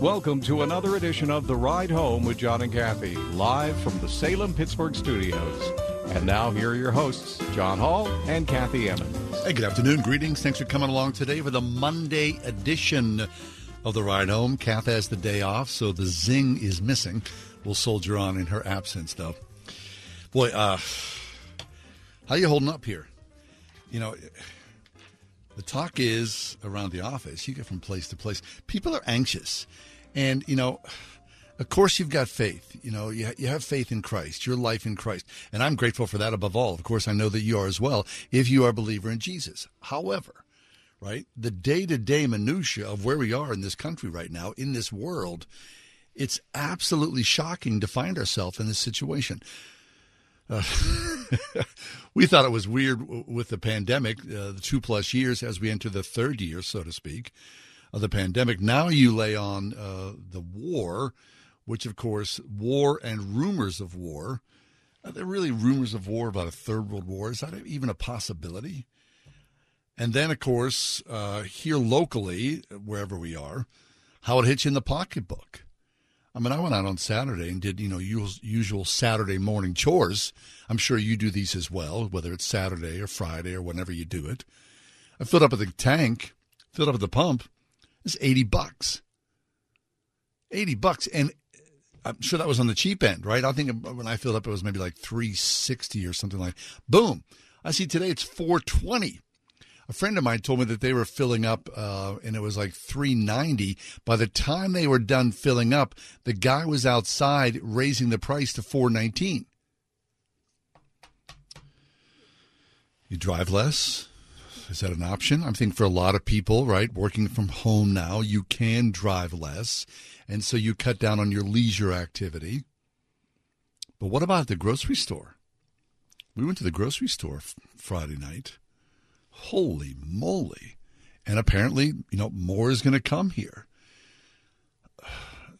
Welcome to another edition of The Ride Home with John and Kathy, live from the Salem Pittsburgh studios. And now, here are your hosts, John Hall and Kathy Emmons. Hey, good afternoon. Greetings. Thanks for coming along today for the Monday edition of The Ride Home. Kath has the day off, so the zing is missing. We'll soldier on in her absence, though. Boy, uh, how you holding up here? You know, the talk is around the office. You get from place to place. People are anxious. And, you know, of course you've got faith. You know, you, you have faith in Christ, your life in Christ. And I'm grateful for that above all. Of course, I know that you are as well if you are a believer in Jesus. However, right, the day to day minutia of where we are in this country right now, in this world, it's absolutely shocking to find ourselves in this situation. Uh, we thought it was weird with the pandemic, uh, the two plus years as we enter the third year, so to speak, of the pandemic. Now you lay on uh, the war, which, of course, war and rumors of war. Are there really rumors of war about a third world war? Is that even a possibility? And then, of course, uh, here locally, wherever we are, how it hits you in the pocketbook. I mean, I went out on Saturday and did, you know, usual Saturday morning chores. I'm sure you do these as well, whether it's Saturday or Friday or whenever you do it. I filled up at the tank, filled up at the pump. It's 80 bucks. 80 bucks. And I'm sure that was on the cheap end, right? I think when I filled up, it was maybe like 360 or something like Boom. I see today it's 420 a friend of mine told me that they were filling up uh, and it was like 390 by the time they were done filling up the guy was outside raising the price to 419 you drive less is that an option i think for a lot of people right working from home now you can drive less and so you cut down on your leisure activity but what about the grocery store we went to the grocery store friday night Holy moly. And apparently, you know, more is going to come here.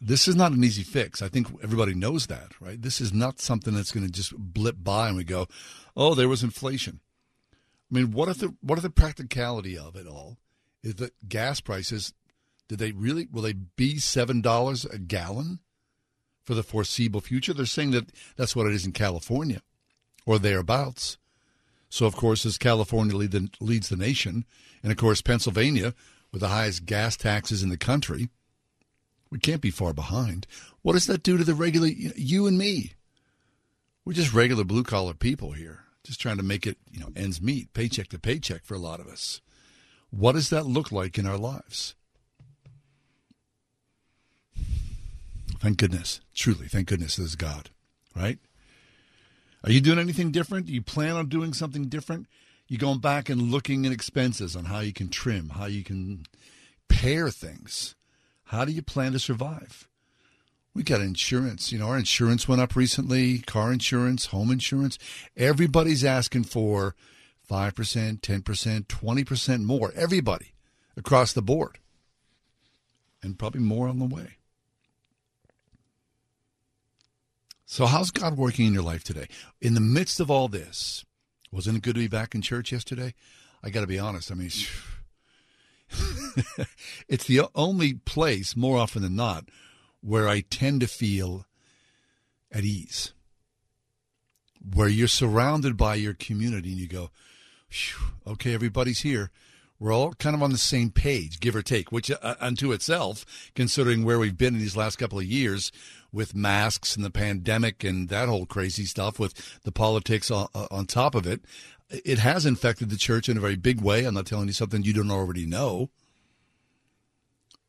This is not an easy fix. I think everybody knows that, right? This is not something that's going to just blip by and we go, "Oh, there was inflation." I mean, what if the what if the practicality of it all is that gas prices did they really will they be seven dollars a gallon for the foreseeable future? They're saying that that's what it is in California or thereabouts. So, of course, as California lead the, leads the nation, and of course, Pennsylvania with the highest gas taxes in the country, we can't be far behind. What does that do to the regular, you and me? We're just regular blue collar people here, just trying to make it, you know, ends meet, paycheck to paycheck for a lot of us. What does that look like in our lives? Thank goodness, truly, thank goodness there's God, right? Are you doing anything different? Do you plan on doing something different? You going back and looking at expenses on how you can trim, how you can pair things. How do you plan to survive? We got insurance. You know, our insurance went up recently, car insurance, home insurance. Everybody's asking for 5%, 10%, 20% more. Everybody across the board. And probably more on the way. So, how's God working in your life today? In the midst of all this, wasn't it good to be back in church yesterday? I got to be honest. I mean, it's the only place, more often than not, where I tend to feel at ease. Where you're surrounded by your community and you go, okay, everybody's here. We're all kind of on the same page, give or take, which uh, unto itself, considering where we've been in these last couple of years, with masks and the pandemic and that whole crazy stuff with the politics on, uh, on top of it. It has infected the church in a very big way. I'm not telling you something you don't already know.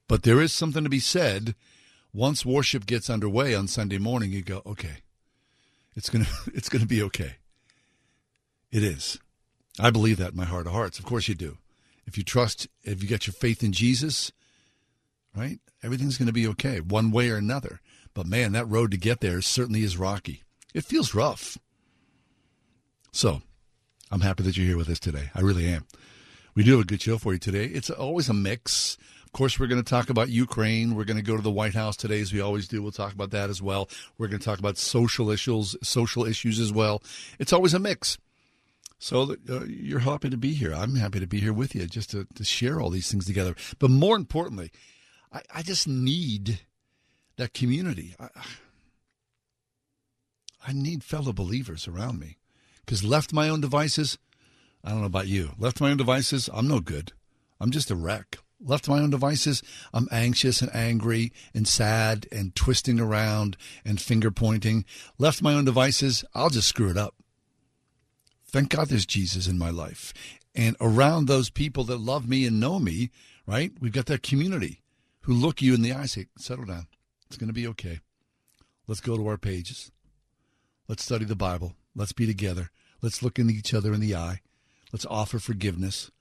But there is something to be said. Once worship gets underway on Sunday morning, you go, okay, it's gonna it's gonna be okay. It is. I believe that in my heart of hearts. Of course you do. If you trust, if you got your faith in Jesus, right, everything's to be okay, one way or another. But man, that road to get there certainly is rocky. It feels rough. So, I'm happy that you're here with us today. I really am. We do have a good show for you today. It's always a mix. Of course, we're going to talk about Ukraine. We're going to go to the White House today, as we always do. We'll talk about that as well. We're going to talk about social issues, social issues as well. It's always a mix. So uh, you're happy to be here. I'm happy to be here with you, just to, to share all these things together. But more importantly, I, I just need that community. I, I need fellow believers around me, because left my own devices, I don't know about you. Left my own devices, I'm no good. I'm just a wreck. Left to my own devices, I'm anxious and angry and sad and twisting around and finger pointing. Left to my own devices, I'll just screw it up. Thank God there's Jesus in my life. And around those people that love me and know me, right? We've got that community who look you in the eye say, settle down. It's going to be okay. Let's go to our pages. Let's study the Bible. Let's be together. Let's look in each other in the eye. Let's offer forgiveness.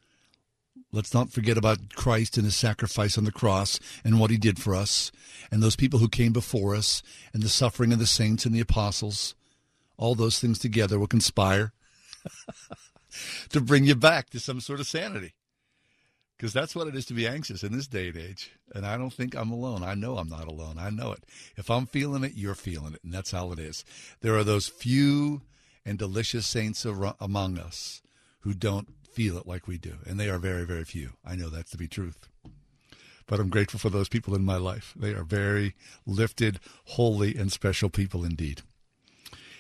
Let's not forget about Christ and his sacrifice on the cross and what he did for us, and those people who came before us, and the suffering of the saints and the apostles. All those things together will conspire to bring you back to some sort of sanity. Because that's what it is to be anxious in this day and age. And I don't think I'm alone. I know I'm not alone. I know it. If I'm feeling it, you're feeling it. And that's how it is. There are those few and delicious saints among us who don't feel it like we do. And they are very, very few. I know that's to be truth. But I'm grateful for those people in my life. They are very lifted, holy, and special people indeed.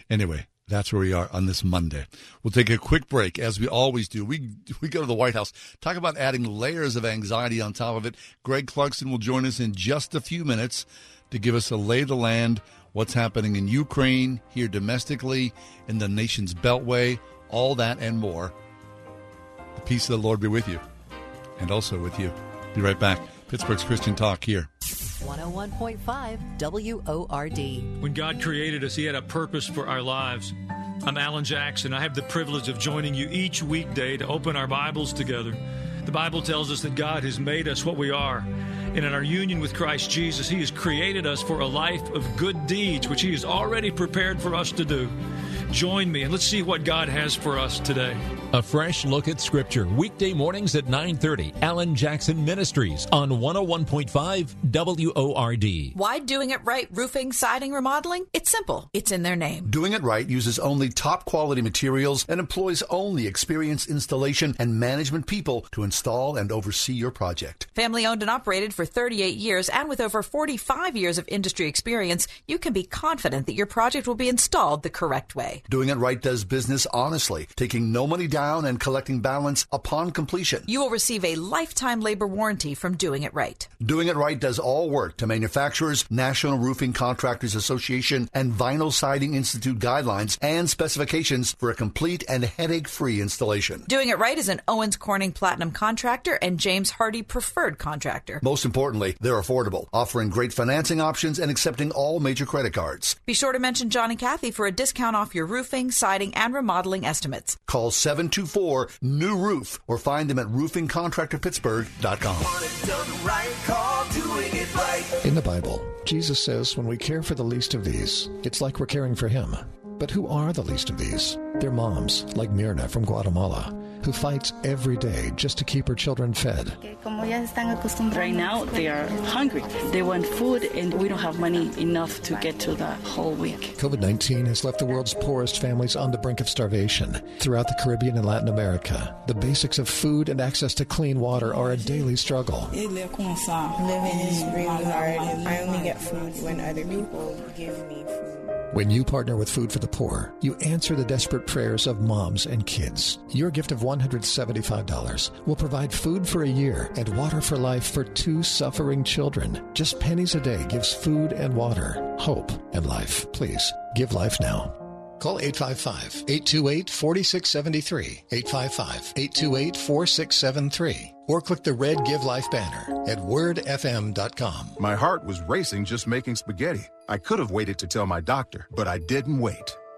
Anyway, that's where we are on this Monday. We'll take a quick break, as we always do. We we go to the White House, talk about adding layers of anxiety on top of it. Greg Clugston will join us in just a few minutes to give us a lay of the land, what's happening in Ukraine, here domestically, in the nation's beltway, all that and more. The peace of the Lord be with you, and also with you. Be right back. Pittsburgh's Christian Talk here. 101.5 WORD. When God created us, He had a purpose for our lives. I'm Alan Jackson. I have the privilege of joining you each weekday to open our Bibles together. The Bible tells us that God has made us what we are. And in our union with Christ Jesus, He has created us for a life of good deeds, which He has already prepared for us to do. Join me and let's see what God has for us today. A fresh look at Scripture, weekday mornings at 9:30. Alan Jackson Ministries on 101.5 WORD. Why doing it right? Roofing, siding, remodeling? It's simple. It's in their name. Doing it right uses only top quality materials and employs only experienced installation and management people to install and oversee your project. Family owned and operated for 38 years and with over 45 years of industry experience, you can be confident that your project will be installed the correct way. Doing it right does business honestly, taking no money down and collecting balance upon completion. You will receive a lifetime labor warranty from Doing It Right. Doing It Right does all work to manufacturers, National Roofing Contractors Association, and Vinyl Siding Institute guidelines and specifications for a complete and headache-free installation. Doing It Right is an Owens Corning Platinum contractor and James Hardie preferred contractor. Most importantly, they're affordable, offering great financing options and accepting all major credit cards. Be sure to mention John and Kathy for a discount off your roofing, siding, and remodeling estimates. Call 724 New Roof or find them at roofingcontractorpittsburgh.com. In the Bible, Jesus says when we care for the least of these, it's like we're caring for Him. But who are the least of these? They're moms, like Mirna from Guatemala, who fights every day just to keep her children fed. Right now, they are hungry. They want food, and we don't have money enough to get to the whole week. COVID 19 has left the world's poorest families on the brink of starvation. Throughout the Caribbean and Latin America, the basics of food and access to clean water are a daily struggle. Living is really hard. I only get food when other people give me food. When you partner with Food for the Poor, you answer the desperate prayers of moms and kids. Your gift of $175 will provide food for a year and water for life for two suffering children. Just pennies a day gives food and water, hope and life. Please give life now. Call 855 828 4673, 855 828 4673, or click the red Give Life banner at wordfm.com. My heart was racing just making spaghetti. I could have waited to tell my doctor, but I didn't wait.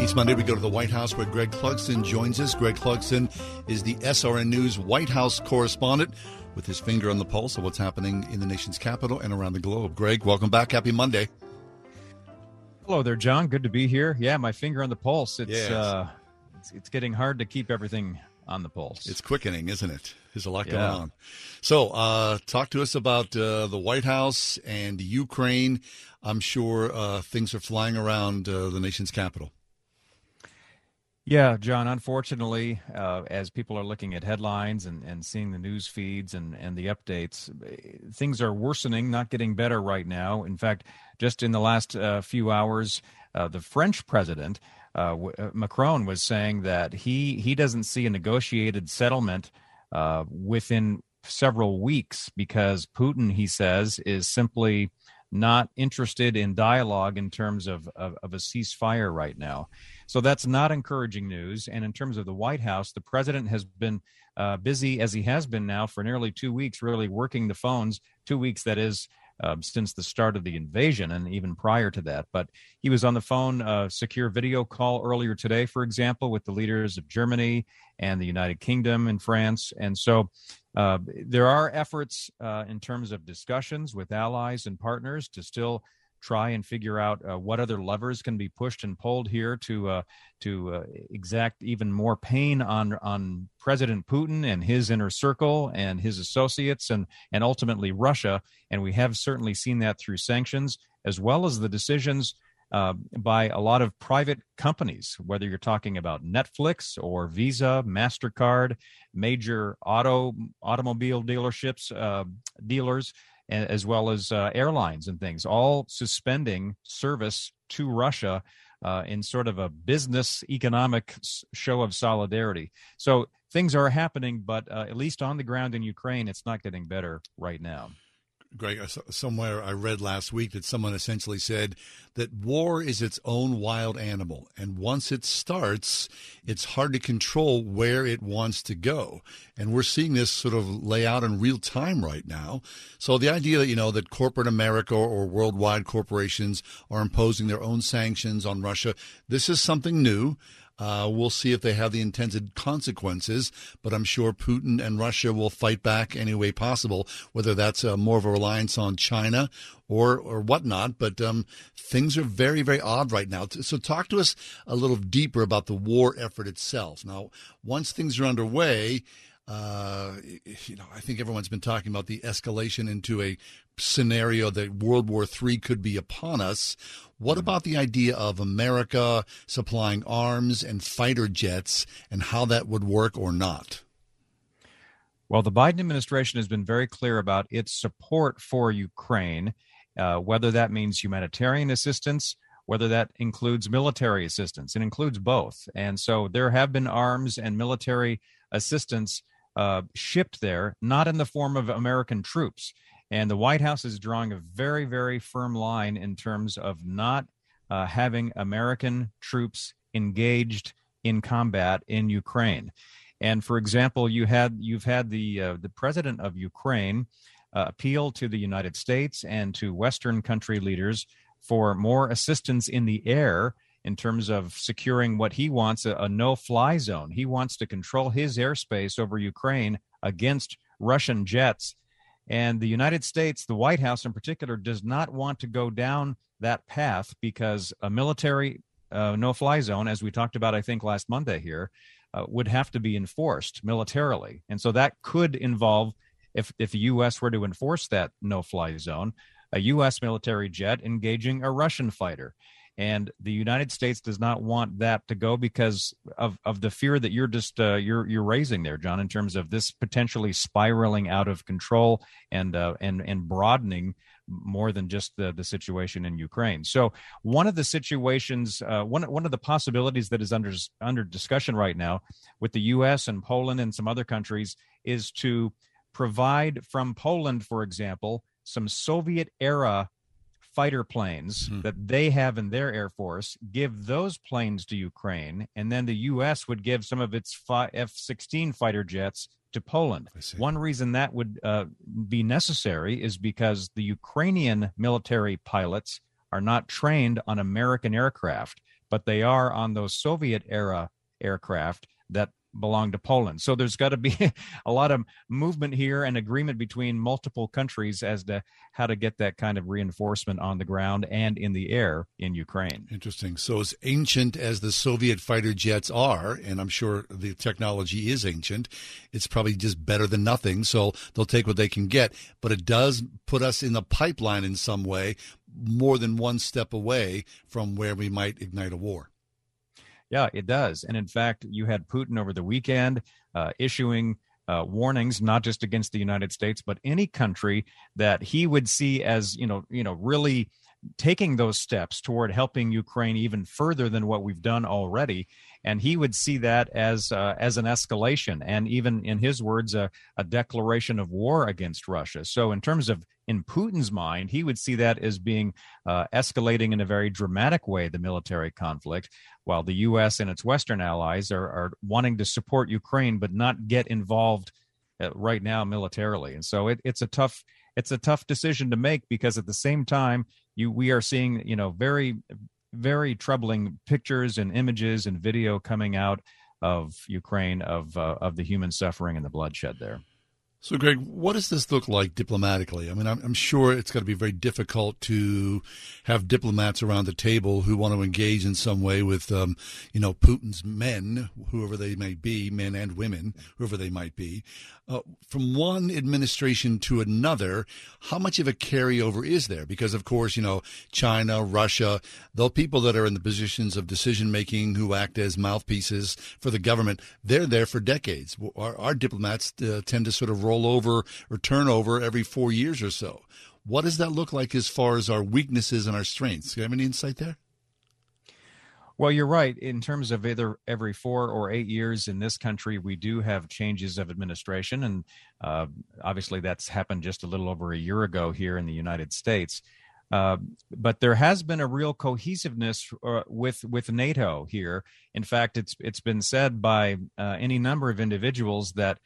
Each Monday, we go to the White House where Greg Clugston joins us. Greg Clugston is the SRN News White House correspondent with his finger on the pulse of what's happening in the nation's capital and around the globe. Greg, welcome back. Happy Monday. Hello there, John. Good to be here. Yeah, my finger on the pulse. It's Yes. uh, it's, it's getting hard to keep everything on the pulse. It's quickening, isn't it? There's a lot going on. So, uh, talk to us about uh, the White House and Ukraine. I'm sure uh, things are flying around uh, the nation's capital. Yeah, John, unfortunately, uh, as people are looking at headlines and, and seeing the news feeds and, and the updates, eh, things are worsening, not getting better right now. In fact, just in the last uh, few hours, uh, the French president, uh, uh, Macron, was saying that he, he doesn't see a negotiated settlement uh, within several weeks because Putin, he says, is simply not interested in dialogue in terms of, of, of a ceasefire right now. So that's not encouraging news. And in terms of the White House, the president has been uh, busy, as he has been now for nearly two weeks, really working the phones, two weeks, that is, uh, since the start of the invasion and even prior to that. But he was on the phone, uh, secure video call earlier today, for example, with the leaders of Germany and the United Kingdom and France. And so uh, there are efforts uh, in terms of discussions with allies and partners to still try and figure out uh, what other levers can be pushed and pulled here to uh, to uh, exact even more pain on on President Putin and his inner circle and his associates and and ultimately Russia. And we have certainly seen that through sanctions as well as the decisions. Uh, by a lot of private companies, whether you're talking about Netflix or Visa, Mastercard, major auto automobile dealerships, uh, dealers, as well as uh, airlines and things, all suspending service to Russia uh, in sort of a business economic show of solidarity. So things are happening, but uh, at least on the ground in Ukraine, it's not getting better right now. Greg, somewhere I read last week that someone essentially said that war is its own wild animal. And once it starts, it's hard to control where it wants to go. And we're seeing this sort of lay out in real time right now. So the idea that, you know, that corporate America or worldwide corporations are imposing their own sanctions on Russia, this is something new. Uh, we'll see if they have the intended consequences, but I'm sure Putin and Russia will fight back any way possible, whether that's uh, more of a reliance on China or or whatnot. But um, things are very very odd right now. So talk to us a little deeper about the war effort itself. Now, once things are underway. Uh, you know, I think everyone's been talking about the escalation into a scenario that World War III could be upon us. What about the idea of America supplying arms and fighter jets and how that would work or not? Well, the Biden administration has been very clear about its support for Ukraine, uh, whether that means humanitarian assistance, whether that includes military assistance. It includes both. And so there have been arms and military assistance uh, shipped there, not in the form of American troops. And the White House is drawing a very, very firm line in terms of not uh, having American troops engaged in combat in Ukraine. And for example, you had you've had the uh, the president of Ukraine uh, appeal to the United States and to Western country leaders for more assistance in the air in terms of securing what he wants a, a no-fly zone. He wants to control his airspace over Ukraine against Russian jets. And the United States, the White House in particular, does not want to go down that path because a military uh, no fly zone, as we talked about, I think, last Monday here, uh, would have to be enforced militarily. And so that could involve, if, if the U.S. were to enforce that no fly zone, a U.S. military jet engaging a Russian fighter. And the United States does not want that to go because of, of the fear that you're just uh, you're you're raising there, John, in terms of this potentially spiraling out of control and uh, and and broadening more than just the, the situation in Ukraine. So one of the situations, uh, one one of the possibilities that is under under discussion right now with the U.S. and Poland and some other countries is to provide from Poland, for example, some Soviet era fighter planes mm-hmm. that they have in their air force, give those planes to Ukraine, and then the U.S. would give some of its F 16 fighter jets to Poland. One reason that would uh, be necessary is because the Ukrainian military pilots are not trained on American aircraft, but they are on those Soviet era aircraft that belong to Poland. So there's got to be a lot of movement here and agreement between multiple countries as to how to get that kind of reinforcement on the ground and in the air in Ukraine. Interesting. So as ancient as the Soviet fighter jets are, and I'm sure the technology is ancient, it's probably just better than nothing. So they'll take what they can get, but it does put us in the pipeline in some way more than one step away from where we might ignite a war. Yeah, it does. And in fact, you had Putin over the weekend uh, issuing uh, warnings, not just against the United States, but any country that he would see as, you know, you know, really taking those steps toward helping Ukraine even further than what we've done already. And he would see that as uh, as an escalation, and even in his words, a, a declaration of war against Russia. So, in terms of in Putin's mind, he would see that as being uh, escalating in a very dramatic way the military conflict, while the U.S. and its Western allies are, are wanting to support Ukraine but not get involved uh, right now militarily. And so it, it's a tough it's a tough decision to make because at the same time you we are seeing you know very very troubling pictures and images and video coming out of Ukraine of uh, of the human suffering and the bloodshed there. So, Greg, what does this look like diplomatically? I mean, I'm, I'm sure it's going to be very difficult to have diplomats around the table who want to engage in some way with, um, you know, Putin's men, whoever they may be, men and women, whoever they might be. Uh, from one administration to another, how much of a carryover is there? Because, of course, you know, China, Russia, the people that are in the positions of decision making who act as mouthpieces for the government, they're there for decades. Our, our diplomats uh, tend to sort of roll over or turn over every four years or so. What does that look like as far as our weaknesses and our strengths? Do you have any insight there? Well, you're right. In terms of either every four or eight years in this country, we do have changes of administration, and uh, obviously that's happened just a little over a year ago here in the United States. Uh, but there has been a real cohesiveness uh, with with NATO here. In fact, it's it's been said by uh, any number of individuals that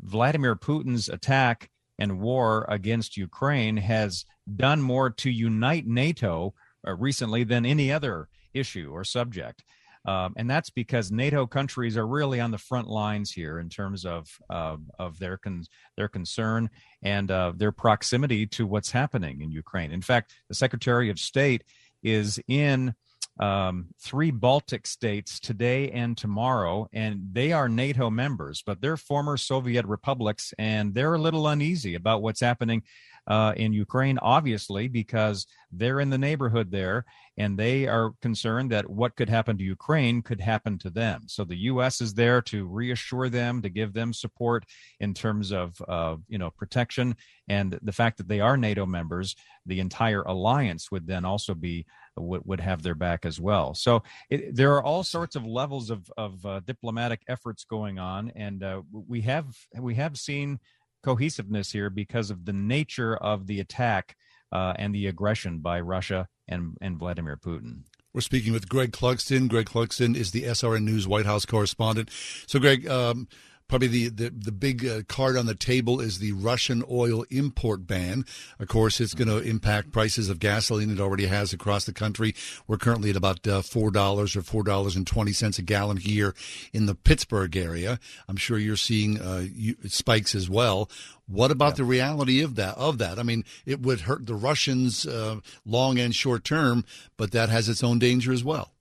Vladimir Putin's attack and war against Ukraine has done more to unite NATO uh, recently than any other issue or subject. Um, and that's because NATO countries are really on the front lines here in terms of uh, of their con- their concern and uh, their proximity to what's happening in Ukraine. In fact, the Secretary of State is in um, three Baltic states today and tomorrow, and they are NATO members, but they're former Soviet republics, and they're a little uneasy about what's happening uh, in Ukraine, obviously, because they're in the neighborhood there, and they are concerned that what could happen to Ukraine could happen to them. So the U.S. is there to reassure them, to give them support in terms of uh, you know protection, and the fact that they are NATO members, the entire alliance would then also be would, would have their back as well. So it, there are all sorts of levels of, of uh, diplomatic efforts going on, and uh, we have we have seen cohesiveness here because of the nature of the attack uh, and the aggression by Russia and, and Vladimir Putin. We're speaking with Greg Clugston. Greg Clugston is the SRN News White House correspondent. So, Greg, um, Probably the, the, the big uh, card on the table is the Russian oil import ban. Of course, it's going to impact prices of gasoline. It already has across the country. We're currently at about uh, $4 or $4.20 a gallon here in the Pittsburgh area. I'm sure you're seeing uh, spikes as well. What about yeah. the reality of that? Of that, I mean, it would hurt the Russians uh, long and short term, but that has its own danger as well.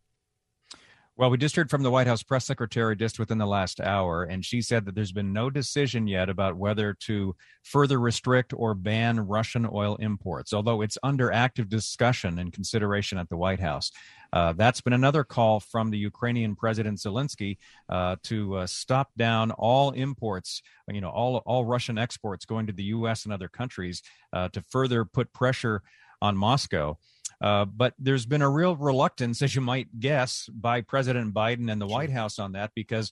Well, we just heard from the White House press secretary just within the last hour, and she said that there's been no decision yet about whether to further restrict or ban Russian oil imports, although it's under active discussion and consideration at the White House. Uh, that's been another call from the Ukrainian President Zelensky uh, to uh, stop down all imports, you know, all all Russian exports going to the U.S. and other countries uh, to further put pressure on Moscow. Uh, but there's been a real reluctance, as you might guess, by President Biden and the White House on that because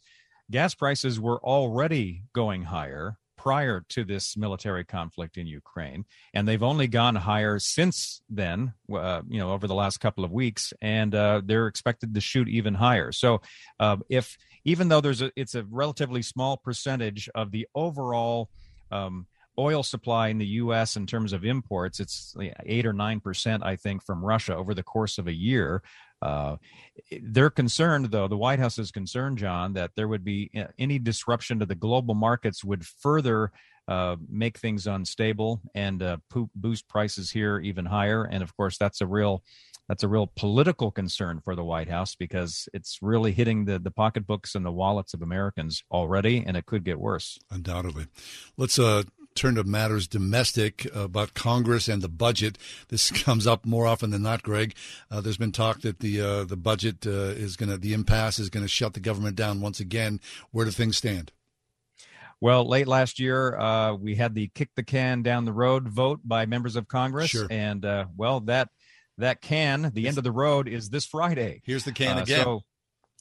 gas prices were already going higher prior to this military conflict in Ukraine, and they've only gone higher since then. Uh, you know, over the last couple of weeks, and uh, they're expected to shoot even higher. So, uh, if even though there's a, it's a relatively small percentage of the overall um, oil supply in the U.S. in terms of imports, it's eight or nine percent, I think, from Russia over the course of a year. Uh, they're concerned, though, the White House is concerned, John, that there would be uh, any disruption to the global markets would further uh, make things unstable and uh, boost prices here even higher. And of course, that's a real that's a real political concern for the White House because it's really hitting the, the pocketbooks and the wallets of Americans already, and it could get worse. Undoubtedly. Let's uh, turn to matters domestic uh, about Congress and the budget. This comes up more often than not, Greg. Uh, there's been talk that the uh, the budget uh, is going to the impasse is going to shut the government down once again. Where do things stand? Well, late last year, uh, we had the kick the can down the road vote by members of Congress, sure. and uh, well, that that can the end of the road is this Friday. Here's the can again. So,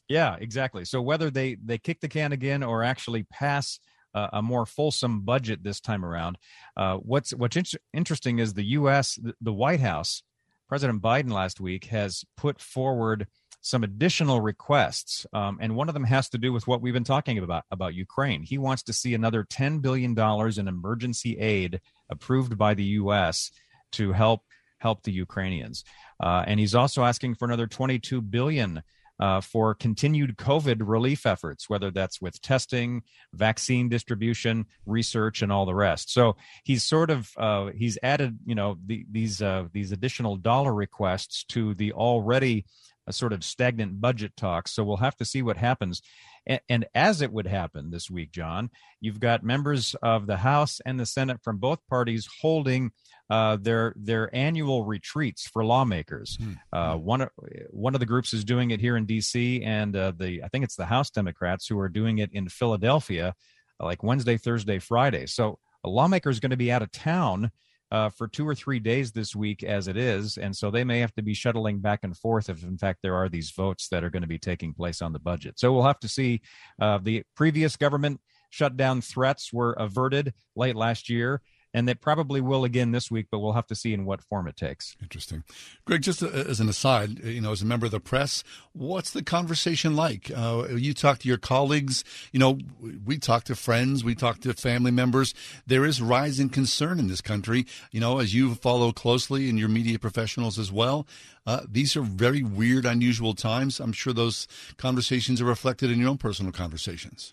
yeah, exactly. So whether they they kick the can again or actually pass uh, a more fulsome budget this time around. Uh, what's what's in- interesting is the U.S. The, White House, President Biden last week has put forward some additional requests, um, and one of them has to do with what we've been talking about about Ukraine. He wants to see another ten billion dollars in emergency aid approved by the U.S. to help help the Ukrainians, uh, and he's also asking for another twenty-two billion uh, for continued COVID relief efforts, whether that's with testing, vaccine distribution, research, and all the rest. So he's sort of uh, he's added you know the, these uh, these additional dollar requests to the already uh, sort of stagnant budget talks. So we'll have to see what happens. And, and as it would happen this week, John, you've got members of the House and the Senate from both parties holding uh, their their annual retreats for lawmakers. Mm. Uh, one one of the groups is doing it here in D.C. and uh, the I think it's the House Democrats who are doing it in Philadelphia, like Wednesday, Thursday, Friday. So a lawmaker is going to be out of town. Uh, for two or three days this week, as it is, and so they may have to be shuttling back and forth if, in fact, there are these votes that are going to be taking place on the budget. So we'll have to see. Uh, the previous government shutdown threats were averted late last year and they probably will again this week, but we'll have to see in what form it takes. Interesting. Greg, just as an aside, you know, as a member of the press, what's the conversation like? Uh, you talk to your colleagues, you know, we talk to friends, we talk to family members. There is rising concern in this country, you know, as you follow closely and your media professionals as well. Uh, these are very weird, unusual times. I'm sure those conversations are reflected in your own personal conversations.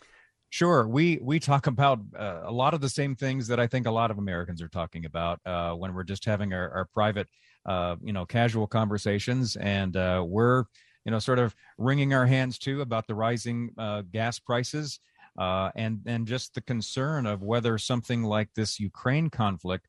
Sure, we we talk about uh, a lot of the same things that I think a lot of Americans are talking about uh, when we're just having our, our private, uh, you know, casual conversations, and uh, we're you know sort of wringing our hands too about the rising uh, gas prices, uh, and and just the concern of whether something like this Ukraine conflict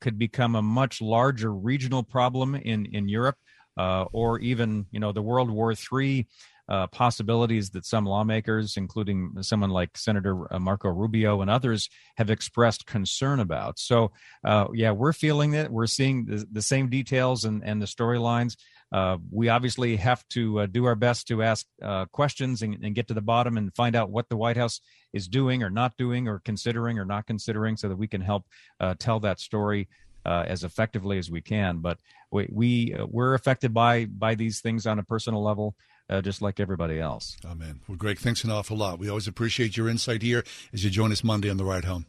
could become a much larger regional problem in in Europe, or even you know the World War III uh, possibilities that some lawmakers, including someone like Senator uh, Marco Rubio and others, have expressed concern about. So, uh, yeah, we're feeling it. We're seeing the, the same details and, and the storylines. Uh, we obviously have to uh, do our best to ask uh, questions and, and, get to the bottom and find out what the White House is doing or not doing or considering or not considering so that we can help tell that story uh, as effectively as we can. But we, we uh, we're affected by by these things on a personal level uh, just like everybody else. Amen. Well, Greg, thanks an awful lot. We always appreciate your insight here as you join us Monday on the ride home.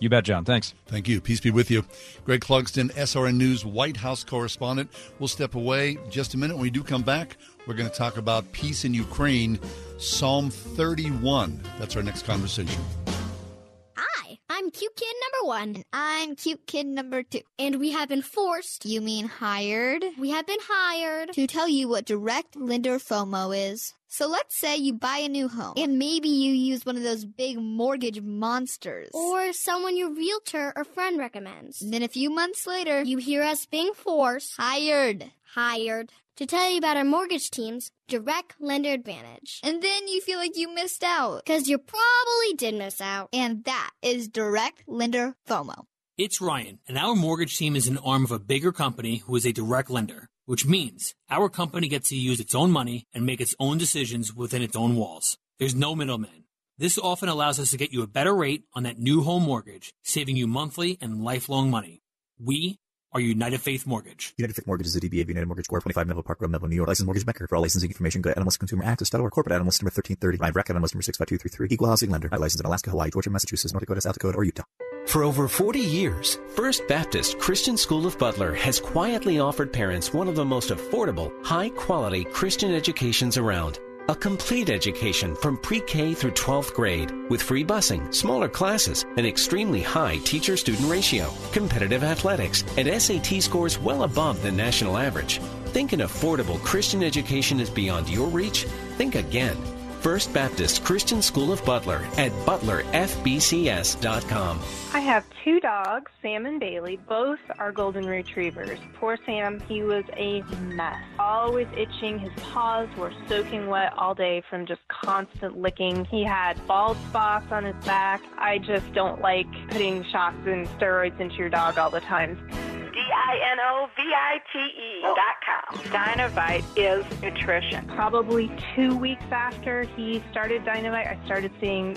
You bet, John. Thanks. Thank you. Peace be with you. Greg Clugston, SRN News White House correspondent. We'll step away just a minute. When we do come back, we're going to talk about peace in Ukraine, Psalm 31. That's our next conversation. I'm cute kid number one. And I'm cute kid number two. And we have been forced. You mean hired? We have been hired. To tell you what direct lender FOMO is. So let's say you buy a new home and maybe you use one of those big mortgage monsters. Or someone your realtor or friend recommends. And then a few months later, you hear us being forced. Hired. Hired. To tell you about our mortgage team's direct lender advantage. And then you feel like you missed out. Because you probably did miss out. And that is direct lender FOMO. It's Ryan, and our mortgage team is an arm of a bigger company who is a direct lender which means our company gets to use its own money and make its own decisions within its own walls. There's no middleman. This often allows us to get you a better rate on that new home mortgage, saving you monthly and lifelong money. We are United Faith Mortgage. United Faith Mortgage is a DBA of United Mortgage Corp. 25 Melville Park Road, Melville, New York. Licensed mortgage banker. For all licensing information, go to nmlsconsumeraccess.org. Corporate NMLS number 1330. Live record NMLS number 65233. Equal housing lender. Not licensed in Alaska, Hawaii, Georgia, Massachusetts, North Dakota, South Dakota, or Utah. For over 40 years, First Baptist Christian School of Butler has quietly offered parents one of the most affordable, high quality Christian educations around. A complete education from pre-K through 12th grade with free busing, smaller classes, an extremely high teacher-student ratio, competitive athletics, and SAT scores well above the national average. Think an affordable Christian education is beyond your reach? Think again. First Baptist Christian School of Butler at butlerfbcs.com. I have two dogs, Sam and Bailey. Both are golden retrievers. Poor Sam, he was a mess. Always itching. His paws were soaking wet all day from just constant licking. He had bald spots on his back. I just don't like putting shots and steroids into your dog all the time. D-I-N-O-V-I-T-E oh. dot com. Dinovite is nutrition. Probably two weeks after he started Dinovite, I started seeing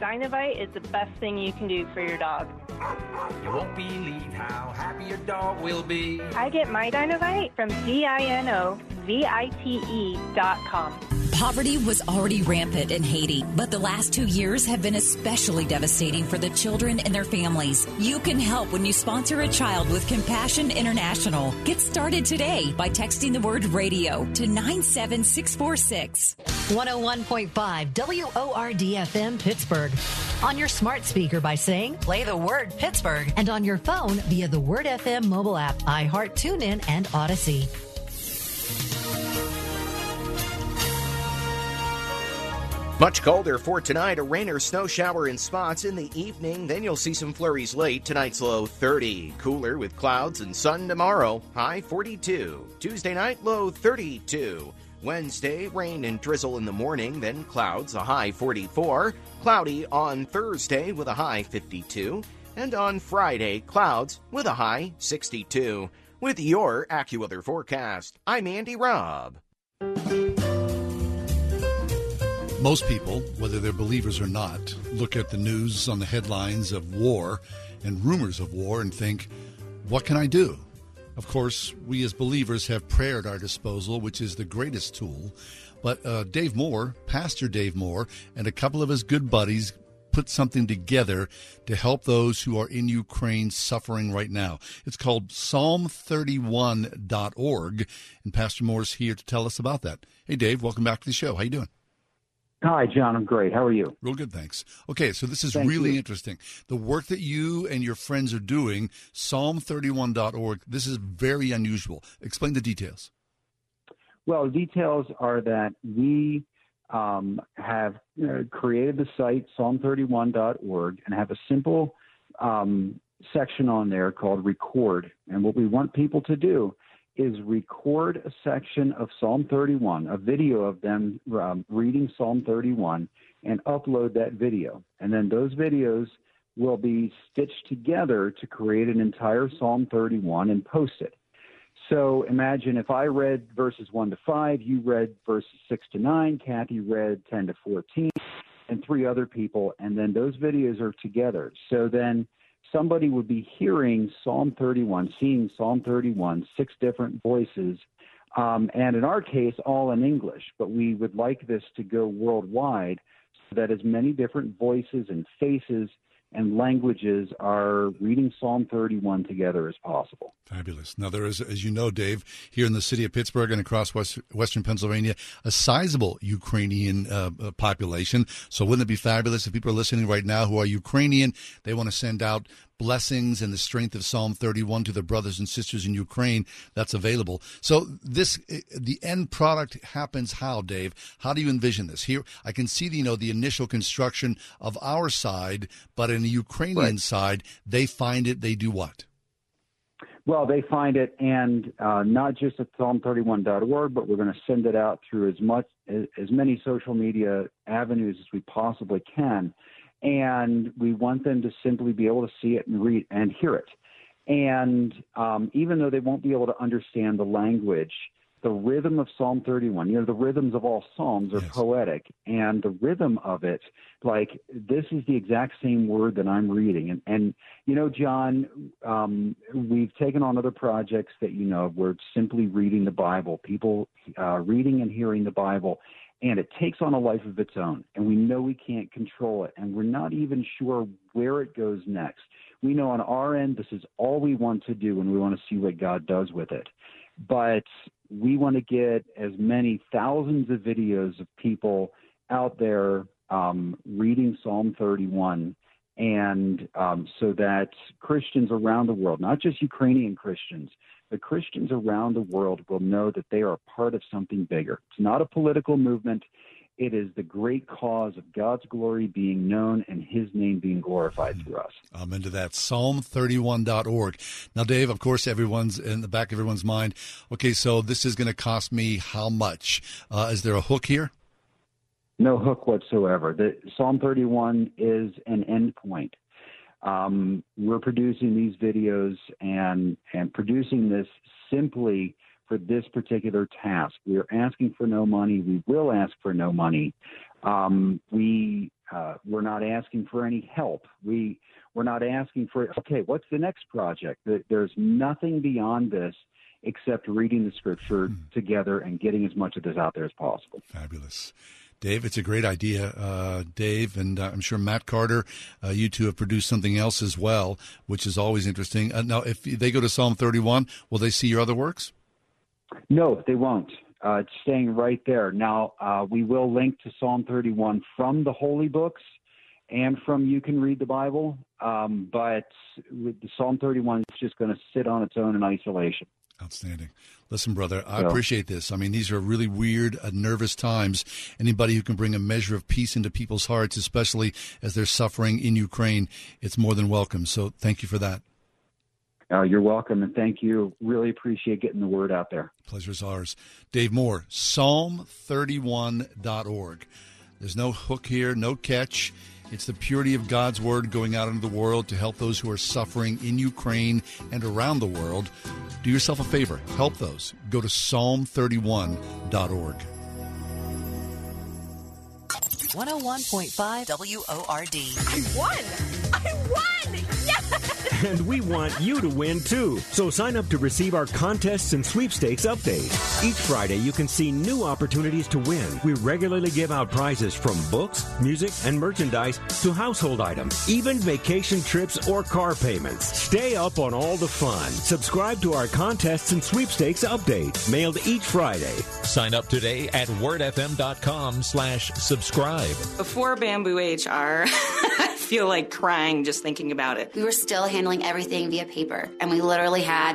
Dinovite is the best thing you can do for your dog. You won't believe how happy your dog will be. I get my Dinovite from D-I-N-O-V-I-T-E dot com. Poverty was already rampant in Haiti, but the last two years have been especially devastating for the children and their families. You can help when you sponsor a child with Compassion International. Get started today by texting the word radio to 97646. 101.5 WORD FM Pittsburgh. On your smart speaker by saying, play the word Pittsburgh. And on your phone via the Word FM mobile app, iHeart, TuneIn, and Audacy. Much colder for tonight. A rain or snow shower in spots in the evening. Then you'll see some flurries late. Tonight's low 30. Cooler with clouds and sun tomorrow. High 42. Tuesday night, low 32. Wednesday, rain and drizzle in the morning, then clouds, a high 44. Cloudy on Thursday with a high 52. And on Friday, clouds with a high 62. With your AccuWeather forecast, I'm Andy Robb. Most people, whether they're believers or not, look at the news on the headlines of war and rumors of war and think, what can I do? Of course, we as believers have prayer at our disposal, which is the greatest tool. But uh, Dave Moore, Pastor Dave Moore, and a couple of his good buddies put something together to help those who are in Ukraine suffering right now. It's called Psalm31.org, and Pastor Moore's here to tell us about that. Hey, Dave, welcome back to the show. How you doing? Hi, John. I'm great. How are you? Real good, thanks. Okay, so this is Thank really you. interesting. The work that you and your friends are doing, Psalm31.org, this is very unusual. Explain the details. Well, details are that we um, have uh, created the site psalm31.org and have a simple um, section on there called record. And what we want people to do is record a section of Psalm 31, a video of them um, reading Psalm 31, and upload that video. And then those videos will be stitched together to create an entire Psalm 31 and post it. So imagine if I read verses 1 to 5, you read verses 6 to 9, Kathy read 10 to 14, and three other people, and then those videos are together. So then somebody would be hearing Psalm 31, seeing Psalm 31, six different voices Um, and in our case, all in English. But we would like this to go worldwide so that as many different voices and faces and languages are reading Psalm 31 together as possible. Fabulous. Now, there is, as you know, Dave, here in the city of Pittsburgh and across West, Western Pennsylvania, a sizable Ukrainian uh, uh, population. So, wouldn't it be fabulous if people are listening right now who are Ukrainian? They want to send out blessings and the strength of Psalm 31 to the brothers and sisters in Ukraine. That's available. So, this, uh, the end product happens how, Dave? How do you envision this? Here, I can see, the, you know, the initial construction of our side, but in the Ukrainian right. side, they find it, they do what? Well, they find it, and uh, not just at psalm31.org, but we're going to send it out through as much as, as many social media avenues as we possibly can, and we want them to simply be able to see it and read and hear it. And um, even though they won't be able to understand the language, the rhythm of Psalm 31. You know, the rhythms of all Psalms are yes. poetic, and the rhythm of it, like this is the exact same word that I'm reading. And, and you know, John, um, we've taken on other projects that you know we're simply reading the Bible, people uh, reading and hearing the Bible. And it takes on a life of its own, and we know we can't control it, and we're not even sure where it goes next. We know on our end, this is all we want to do, and we want to see what God does with it but we want to get as many thousands of videos of people out there um, reading Psalm 31, and um, so that Christians around the world, not just Ukrainian Christians, but Christians around the world will know that they are part of something bigger. It's not a political movement. It is the great cause of God's glory being known and his name being glorified through us. I'm into that. Psalm31.org. Now, Dave, of course, everyone's in the back of everyone's mind. Okay, so this is going to cost me how much? Uh, is there a hook here? No hook whatsoever. The Psalm 31 is an endpoint. Um, we're producing these videos and and producing this simply for this particular task. We are asking for no money. We will ask for no money. Um, we uh, we're not asking for any help. We we're not asking for okay. What's the next project? There's nothing beyond this except reading the scripture hmm. together and getting as much of this out there as possible. Fabulous. Dave, it's a great idea. Uh, Dave, and uh, I'm sure Matt Carter, uh, you two have produced something else as well, which is always interesting. Uh, now, if they go to Psalm 31, will they see your other works? No, they won't. Uh, it's staying right there. Now, uh, we will link to Psalm 31 from the holy books and from You Can Read the Bible, um, but with the Psalm 31 is just going to sit on its own in isolation. Outstanding. Listen, brother, I so, appreciate this. I mean, these are really weird, uh, nervous times. Anybody who can bring a measure of peace into people's hearts, especially as they're suffering in Ukraine, it's more than welcome. So thank you for that. Uh, you're welcome, and thank you. Really appreciate getting the word out there. Pleasure's ours. Dave Moore, Psalm31.org. There's no hook here, no catch. It's the purity of God's word going out into the world to help those who are suffering in Ukraine and around the world. Do yourself a favor, help those. Go to psalm31.org. 101.5 WORD. I won! I won! And we want you to win too. So sign up to receive our contests and sweepstakes update. Each Friday, you can see new opportunities to win. We regularly give out prizes from books, music, and merchandise to household items, even vacation trips or car payments. Stay up on all the fun. Subscribe to our contests and sweepstakes update, mailed each Friday. Sign up today at wordfm.com slash subscribe. Before Bamboo HR, I feel like crying just thinking about it. We were still handling everything via paper, and we literally had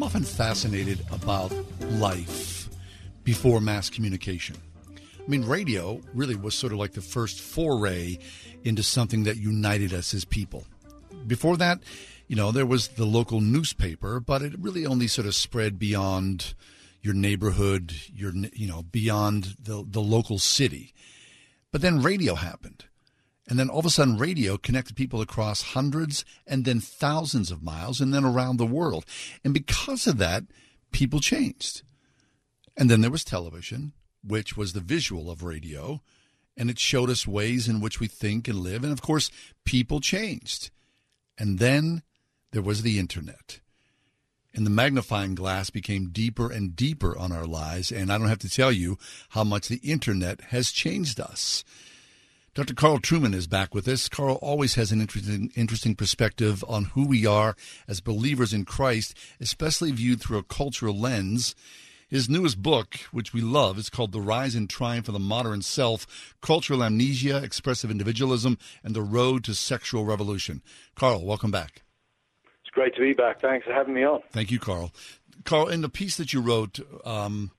I'm often fascinated about life before mass communication. I mean, radio really was sort of like the first foray into something that united us as people. Before that, you know, there was the local newspaper, but it really only sort of spread beyond your neighborhood, your you know, beyond the the local city. But then radio happened. And then all of a sudden, radio connected people across hundreds and then thousands of miles and then around the world. And because of that, people changed. And then there was television, which was the visual of radio, and it showed us ways in which we think and live. And of course, people changed. And then there was the internet. And the magnifying glass became deeper and deeper on our lives. And I don't have to tell you how much the internet has changed us. Dr. Carl Trueman is back with us. Carl always has an interesting, interesting perspective on who we are as believers in Christ, especially viewed through a cultural lens. His newest book, which we love, is called The Rise and Triumph of the Modern Self Cultural Amnesia, Expressive Individualism, and the Road to Sexual Revolution. Carl, welcome back. It's great to be back. Thanks for having me on. Thank you, Carl. Carl, in the piece that you wrote, um,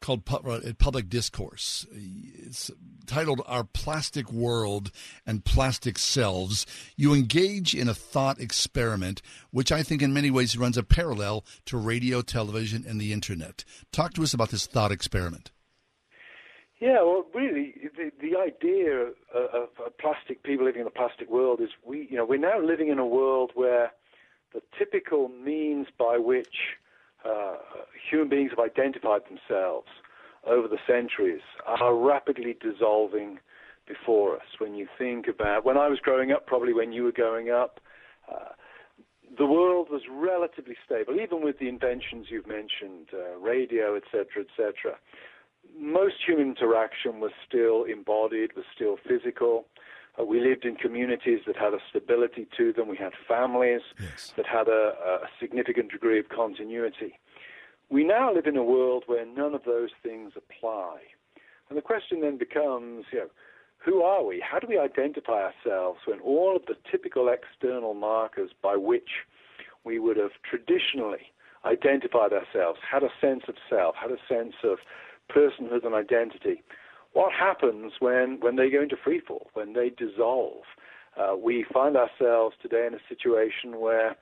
called uh, Public Discourse. It's titled Our Plastic World and Plastic Selves. You engage in a thought experiment, which I think in many ways runs a parallel to radio, television, and the internet. Talk to us about this thought experiment. Yeah, well, really, the, the idea of, of, of plastic people living in a plastic world is we, you know, we're now living in a world where the typical means by which uh, human beings have identified themselves over the centuries are rapidly dissolving before us. When you think about when I was growing up, probably when you were growing up, uh, the world was relatively stable, even with the inventions you've mentioned, uh, radio, etc., etc. Most human interaction was still embodied, was still physical. Uh, we lived in communities that had a stability to them. We had families yes. that had a, a significant degree of continuity. We now live in a world where none of those things apply. And the question then becomes, you know, who are we? How do we identify ourselves when all of the typical external markers by which we would have traditionally identified ourselves, had a sense of self, had a sense of personhood and identity, what happens when, when they go into freefall, when they dissolve? Uh, we find ourselves today in a situation where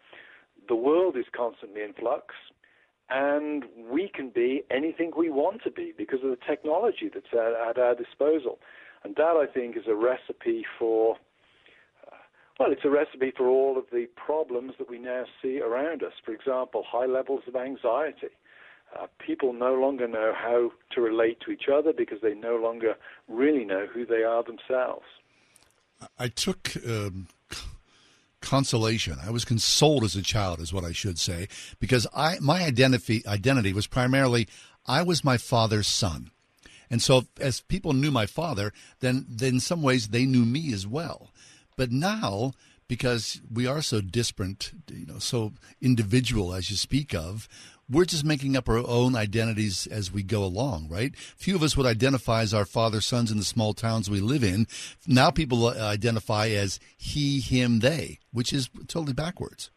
the world is constantly in flux, and we can be anything we want to be because of the technology that's at, at our disposal. And that, I think, is a recipe for, uh, well, it's a recipe for all of the problems that we now see around us. For example, high levels of anxiety. Uh, people no longer know how to relate to each other because they no longer really know who they are themselves. I took um, consolation. I was consoled as a child, is what I should say, because I my identity identity was primarily I was my father's son. And so, as people knew my father, then, then in some ways they knew me as well. But now, because we are so disparate, you know, so individual as you speak of, we're just making up our own identities as we go along, right? Few of us would identify as our father's sons in the small towns we live in. Now people identify as he, him, they, which is totally backwards.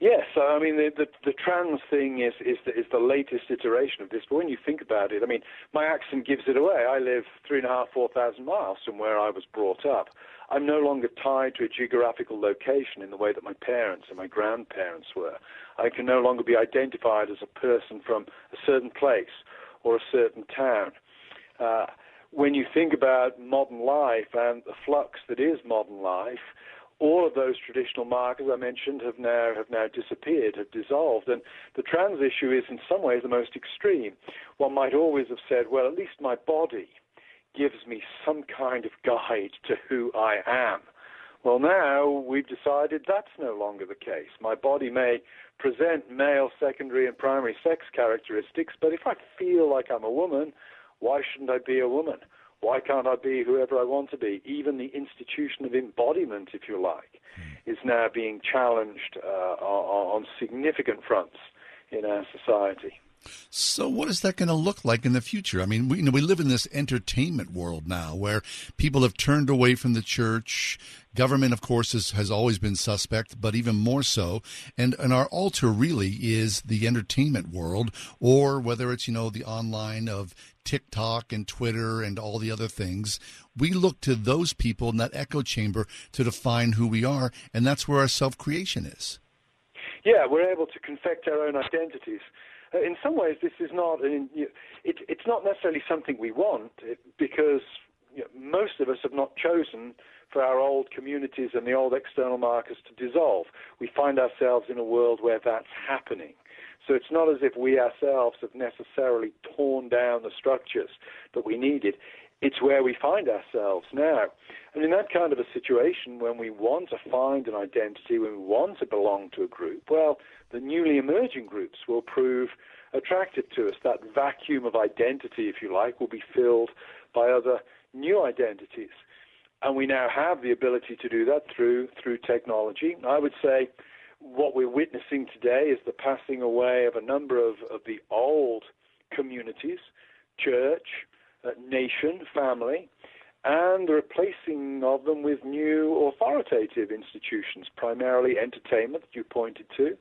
Yes, I mean the, the, the trans thing is is the, is the latest iteration of this. But when you think about it, I mean, my accent gives it away. I live three and a half, four thousand miles from where I was brought up. I'm no longer tied to a geographical location in the way that my parents and my grandparents were. I can no longer be identified as a person from a certain place or a certain town. Uh, when you think about modern life and the flux that is modern life, all of those traditional markers I mentioned have now have now disappeared, have dissolved, and the trans issue is in some ways the most extreme. One might always have said, well, at least my body gives me some kind of guide to who I am. Well, now we've decided that's no longer the case. My body may present male secondary and primary sex characteristics, but if I feel like I'm a woman, why shouldn't I be a woman? Why can't I be whoever I want to be? Even the institution of embodiment, if you like, is now being challenged uh, on, on significant fronts in our society. So, what is that going to look like in the future? I mean, we, you know, we live in this entertainment world now where people have turned away from the church. Government, of course, is, has always been suspect, but even more so. And, and our altar really is the entertainment world, or whether it's, you know, the online of TikTok and Twitter and all the other things. We look to those people in that echo chamber to define who we are, and that's where our self creation is. Yeah, we're able to confect our own identities. Uh, in some ways, this is not an, it, it's not necessarily something we want because you know, most of us have not chosen for our old communities and the old external markers to dissolve. We find ourselves in a world where that's happening. So it's not as if we ourselves have necessarily torn down the structures that we needed. It's where we find ourselves now. And in that kind of a situation, when we want to find an identity, when we want to belong to a group, well, the newly emerging groups will prove attractive to us. That vacuum of identity, if you like, will be filled by other new identities. And we now have the ability to do that through through technology. I would say what we're witnessing today is the passing away of a number of, of the old communities, church, uh, nation, family, and the replacing of them with new authoritative institutions, primarily entertainment that you pointed to,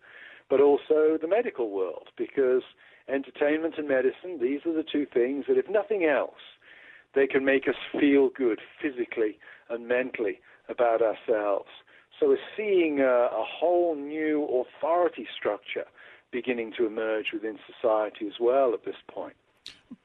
but also the medical world, because entertainment and medicine, these are the two things that, if nothing else, they can make us feel good physically and mentally about ourselves. So we're seeing a, a whole new authority structure beginning to emerge within society as well at this point.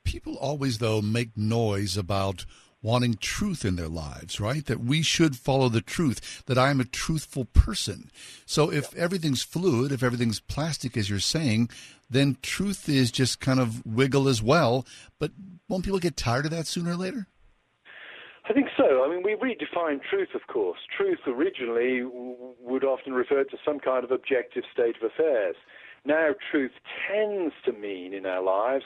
People always, though, make noise about wanting truth in their lives, right? That we should follow the truth, that I'm a truthful person. So if everything's fluid, if everything's plastic, as you're saying, then truth is just kind of wiggle as well. But won't people get tired of that sooner or later? I think so. I mean, we redefine truth, of course. Truth originally would often refer to some kind of objective state of affairs. Now, truth tends to mean in our lives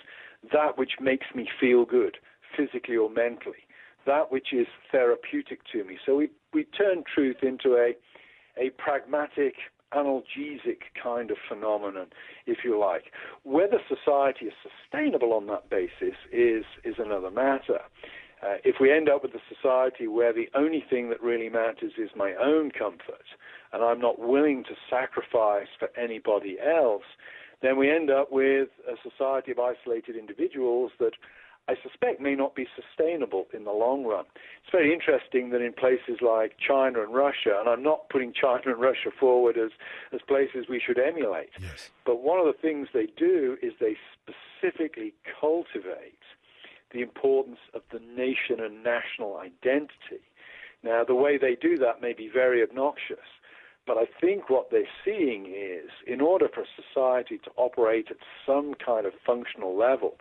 that which makes me feel good, physically or mentally, that which is therapeutic to me. So we, we turn truth into a, a pragmatic, analgesic kind of phenomenon, if you like. Whether society is sustainable on that basis is, is another matter. Uh, if we end up with a society where the only thing that really matters is my own comfort, and I'm not willing to sacrifice for anybody else, then we end up with a society of isolated individuals that I suspect may not be sustainable in the long run. It's very interesting that in places like China and Russia, and I'm not putting China and Russia forward as, as places we should emulate, yes. but one of the things they do is they specifically cultivate the importance of the nation and national identity. Now, the way they do that may be very obnoxious, but I think what they're seeing is in order for society to operate at some kind of functional level,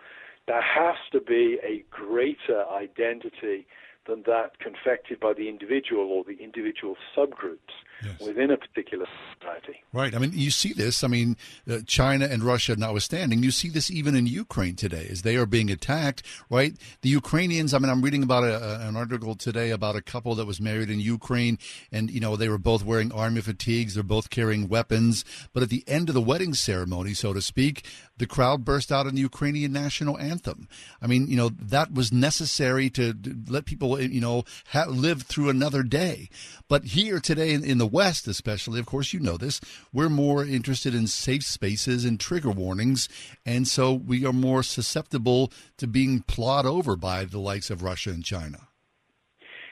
there has to be a greater identity than that confected by the individual or the individual subgroups within a particular society. Right. I mean, you see this. I mean, uh, China and Russia notwithstanding, you see this even in Ukraine today as they are being attacked. Right. The Ukrainians. I mean, I'm reading about a, an article today about a couple that was married in Ukraine, and you know they were both wearing army fatigues. They're both carrying weapons. But at the end of the wedding ceremony, so to speak, the crowd burst out in the Ukrainian national anthem. I mean, you know, that was necessary to, to let people, you know, ha- live through another day. But here today in, in, the West, especially, of course, you know this, we're more interested in safe spaces and trigger warnings. And so we are more susceptible to being plowed over by the likes of Russia and China.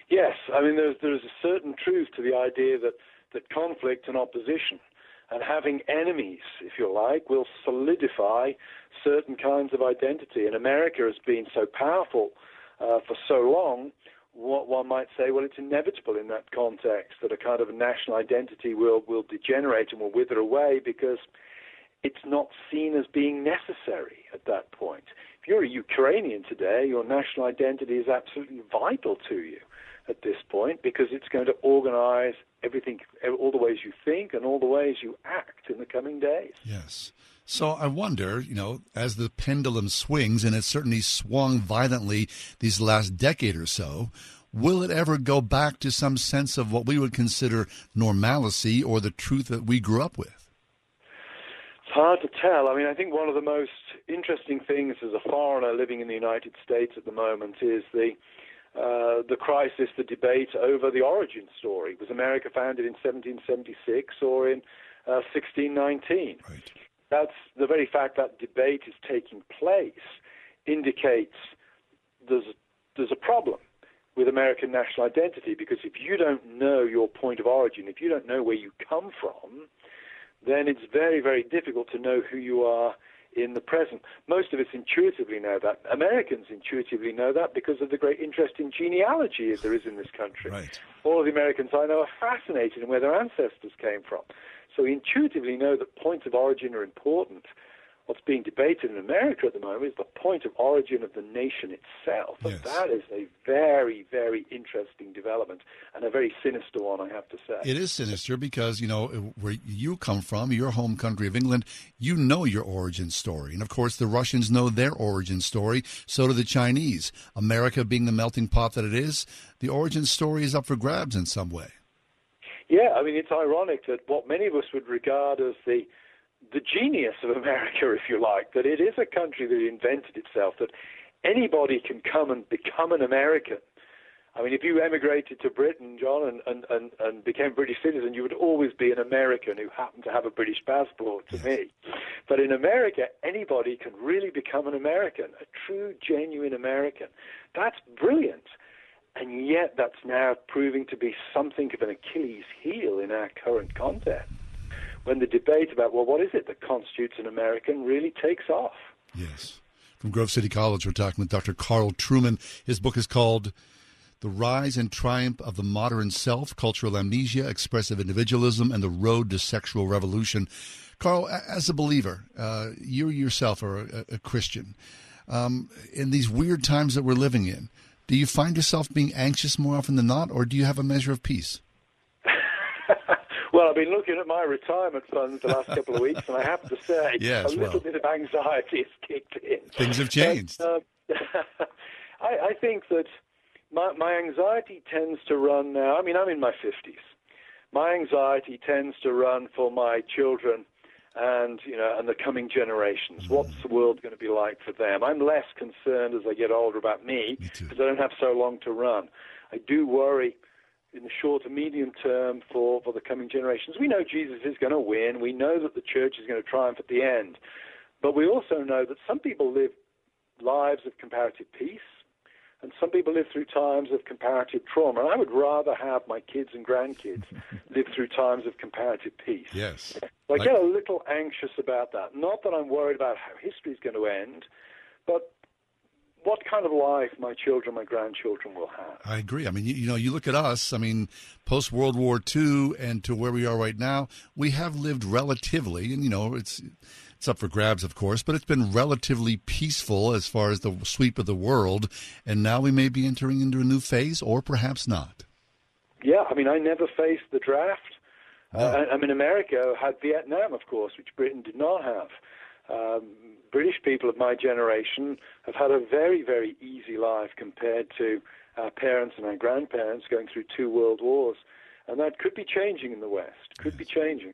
Yes. I mean, there's, there's a certain truth to the idea that, that conflict and opposition and having enemies, if you like, will solidify certain kinds of identity. And America has been so powerful uh, for so long, what one might say, well, it's inevitable in that context that a kind of national identity will, will degenerate and will wither away because it's not seen as being necessary at that point. If you're a Ukrainian today, your national identity is absolutely vital to you at this point because it's going to organize everything, all the ways you think and all the ways you act in the coming days. Yes. So I wonder, you know, as the pendulum swings, and it certainly swung violently these last decade or so, will it ever go back to some sense of what we would consider normalcy or the truth that we grew up with? It's hard to tell. I mean, I think one of the most interesting things as a foreigner living in the United States at the moment is the uh, the crisis, the debate over the origin story. Was America founded in 1776 or in uh, 1619? Right. That's the very fact that debate is taking place indicates there's there's a problem with American national identity because if you don't know your point of origin, if you don't know where you come from, then it's very very difficult to know who you are in the present. Most of us intuitively know that. Americans intuitively know that because of the great interest in genealogy there is in this country. Right. All of the Americans I know are fascinated in where their ancestors came from. So we intuitively know that points of origin are important what's being debated in America at the moment is the point of origin of the nation itself. And that is a very, very interesting development and a very sinister one, I have to say. It is sinister because, you know, where you come from, your home country of England, you know your origin story. And of course, the Russians know their origin story. So do the Chinese. America being the melting pot that it is, the origin story is up for grabs in some way. Yeah, I mean, it's ironic that what many of us would regard as the the genius of America, if you like, that it is a country that invented itself, that anybody can come and become an American. I mean, if you emigrated to Britain, John, and, and, and, and became a British citizen, you would always be an American who happened to have a British passport to me. But in America, anybody can really become an American, a true, genuine American. That's brilliant. And yet, that's now proving to be something of an Achilles heel in our current context when the debate about, well, what is it that constitutes an American really takes off. Yes. From Grove City College, we're talking with Dr. Carl Trueman. His book is called The Rise and Triumph of the Modern Self Cultural Amnesia, Expressive Individualism, and the Road to Sexual Revolution. Carl, as a believer, uh, you yourself are a, a Christian. Um, in these weird times that we're living in, do you find yourself being anxious more often than not, or do you have a measure of peace? Well, I've been looking at my retirement funds the last couple of weeks, and I have to say, yes, a little well. bit of anxiety has kicked in. Things have changed. But, uh, I, I think that my, my anxiety tends to run now. I mean, I'm in my 50s. My anxiety tends to run for my children and you know and the coming generations. What's the world going to be like for them? I'm less concerned as I get older about me because I don't have so long to run. I do worry in the short to medium term for, for the coming generations. We know Jesus is going to win. We know that the church is going to triumph at the end. But we also know that some people live lives of comparative peace, and some people live through times of comparative trauma. And I would rather have my kids and grandkids live through times of comparative peace. Yes. So I get a little anxious about that. Not that I'm worried about how history is going to end, but what kind of life my children, my grandchildren will have. I agree. I mean, you, you know, you look at us. I mean, post World War II and to where we are right now, we have lived relatively, and you know, it's It's up for grabs, of course, but it's been relatively peaceful as far as the sweep of the world. And now we may be entering into a new phase, or perhaps not. Yeah, I mean, I never faced the draft. Uh, I mean, America had Vietnam, of course, which Britain did not have. Um, British people of my generation have had a very, very easy life compared to our parents and our grandparents going through two world wars. And that could be changing in the West, could be changing.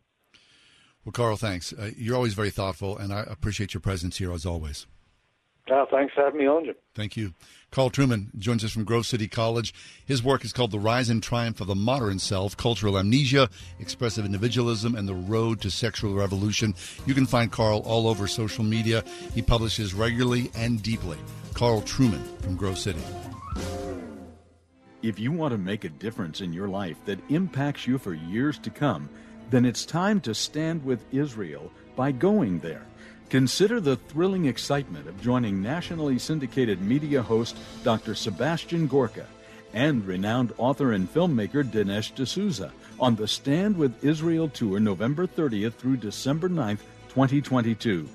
Well, Carl, thanks. Uh, you're always very thoughtful, and I appreciate your presence here as always. Uh, thanks for having me on, Jim. Thank you. Carl Trueman joins us from Grove City College. His work is called The Rise and Triumph of the Modern Self Cultural Amnesia, Expressive Individualism, and the Road to Sexual Revolution. You can find Carl all over social media. He publishes regularly and deeply. Carl Trueman from Grove City. If you want to make a difference in your life that impacts you for years to come, then it's time to stand with Israel by going there. Consider the thrilling excitement of joining nationally syndicated media host Dr. Sebastian Gorka and renowned author and filmmaker Dinesh D'Souza on the Stand with Israel tour November 30th through December 9th, 2022.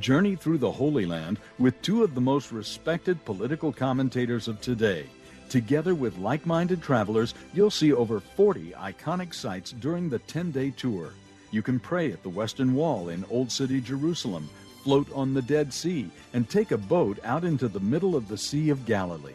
Journey through the Holy Land with two of the most respected political commentators of today. Together with like minded travelers, you'll see over 40 iconic sites during the 10 day tour. You can pray at the Western Wall in Old City, Jerusalem, float on the Dead Sea, and take a boat out into the middle of the Sea of Galilee.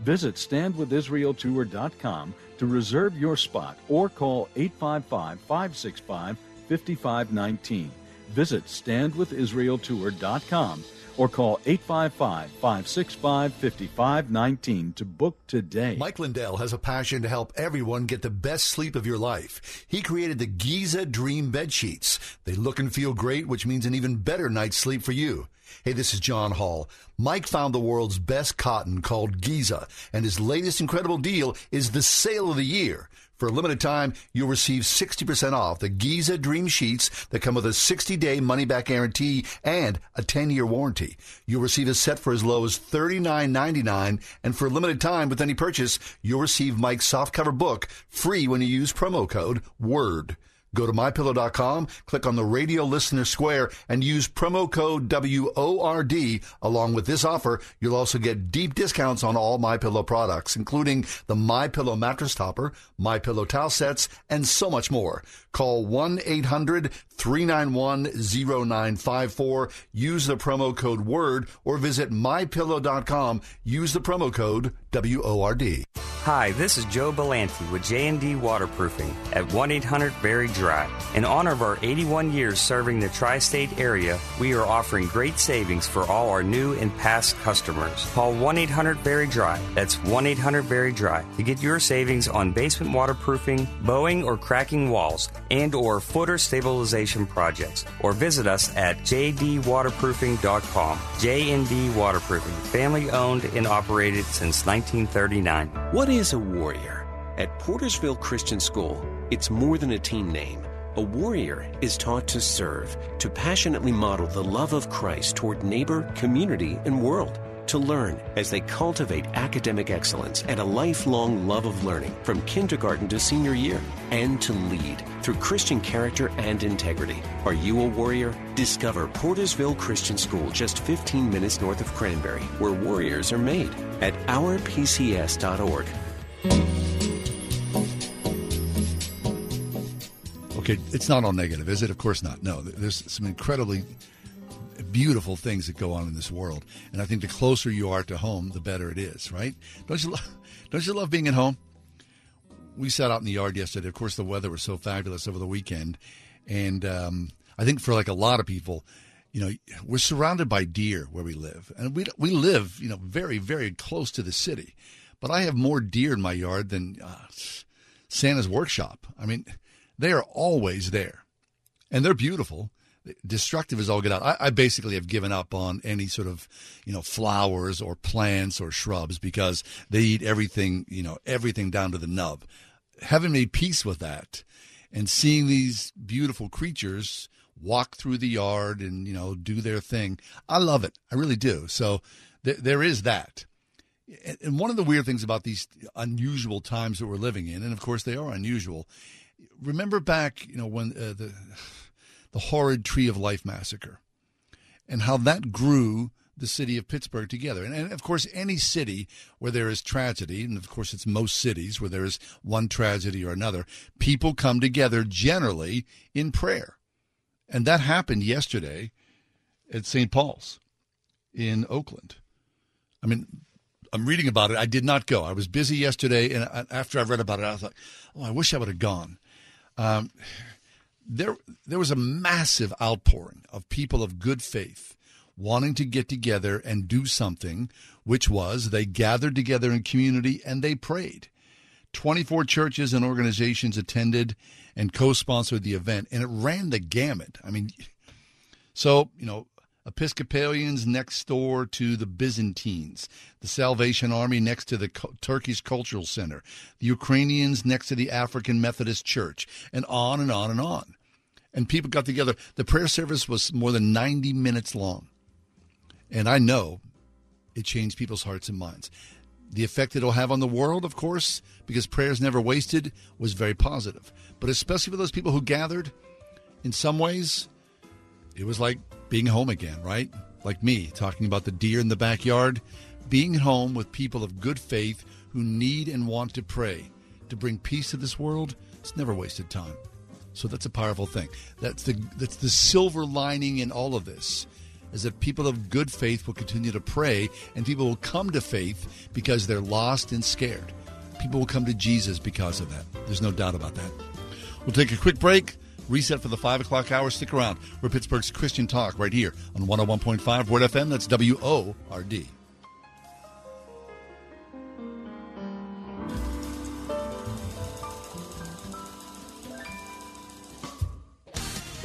Visit standwithisraeltour.com to reserve your spot or call 855 565 5519. Visit standwithisraeltour.com or call 855 565 5519 to book today. Mike Lindell has a passion to help everyone get the best sleep of your life. He created the Giza Dream Bed Sheets. They look and feel great, which means an even better night's sleep for you. Hey, this is John Hall. Mike found the world's best cotton called Giza, and his latest incredible deal is the sale of the year. For a limited time, you'll receive 60% off the Giza Dream Sheets that come with a 60 day money back guarantee and a 10 year warranty. You'll receive a set for as low as $39.99, and for a limited time with any purchase, you'll receive Mike's softcover book free when you use promo code WORD. Go to mypillow.com, click on the radio listener square, and use promo code WORD. Along with this offer, you'll also get deep discounts on all MyPillow products, including the MyPillow mattress topper, MyPillow towel sets, and so much more. Call 1-800-391-0954. Use the promo code WORD or visit mypillow.com. Use the promo code WORD. Hi, this is Joe Belanti with J&D Waterproofing at 1-800-VERY DRY. In honor of our 81 years serving the tri-state area, we are offering great savings for all our new and past customers. Call 1-800-VERY DRY. That's 1-800-VERY DRY to get your savings on basement waterproofing, bowing or cracking walls, and or footer stabilization projects. Or visit us at jdwaterproofing.com. J&D Waterproofing, family owned and operated since 1939. What is a warrior? At Portersville Christian School, it's more than a team name. A warrior is taught to serve, to passionately model the love of Christ toward neighbor, community, and world. To learn as they cultivate academic excellence and a lifelong love of learning from kindergarten to senior year. And to lead through Christian character and integrity. Are you a warrior? Discover Portersville Christian School just 15 minutes north of Cranberry, where warriors are made at ourpcs.org. Okay, it's not all negative, is it? Of course not. No, there's some incredibly beautiful things that go on in this world, and I think the closer you are to home, the better it is. Right? Don't you? Lo- don't you love being at home? We sat out in the yard yesterday. Of course, the weather was so fabulous over the weekend, and um, I think for like a lot of people, you know, we're surrounded by deer where we live, and we we live, you know, very very close to the city. But I have more deer in my yard than uh, Santa's workshop. I mean, they are always there, and they're beautiful. Destructive as all get out. I, I basically have given up on any sort of, you know, flowers or plants or shrubs because they eat everything, you know, everything down to the nub. Having made peace with that, and seeing these beautiful creatures walk through the yard and you know do their thing, I love it. I really do. So th- there is that. And one of the weird things about these unusual times that we're living in, and of course they are unusual, remember back, you know, when uh, the the horrid Tree of Life massacre. and how that grew the city of Pittsburgh together. And, and, of course, any city where there is tragedy, and of course, it's most cities where there is one tragedy or another, people come together generally in prayer. And that happened yesterday at St. Paul's in Oakland. I mean, I'm reading about it. I did not go. I was busy yesterday, and after I read about it, I like, "Oh, I wish I would have gone." Um, there, there was a massive outpouring of people of good faith wanting to get together and do something, which was they gathered together in community and they prayed. 24 churches and organizations attended and co sponsored the event, and it ran the gamut. I mean, so, you know, Episcopalians next door to the Byzantines, the Salvation Army next to the Turkish Cultural Center, the Ukrainians next to the African Methodist Church, and on and on and on. And people got together. The prayer service was more than 90 minutes long. And I know it changed people's hearts and minds. The effect it'll have on the world, of course, because prayers never wasted, was very positive. But especially for those people who gathered, in some ways, it was like being home again, right? Like me talking about the deer in the backyard. Being at home with people of good faith who need and want to pray to bring peace to this world, it's never wasted time. So that's a powerful thing. That's the that's the silver lining in all of this is that people of good faith will continue to pray and people will come to faith because they're lost and scared. People will come to Jesus because of that. There's no doubt about that. We'll take a quick break. Reset for the 5 o'clock hour. Stick around. We're Pittsburgh's Christian Talk right here on 101.5 Word FM. That's W O R D.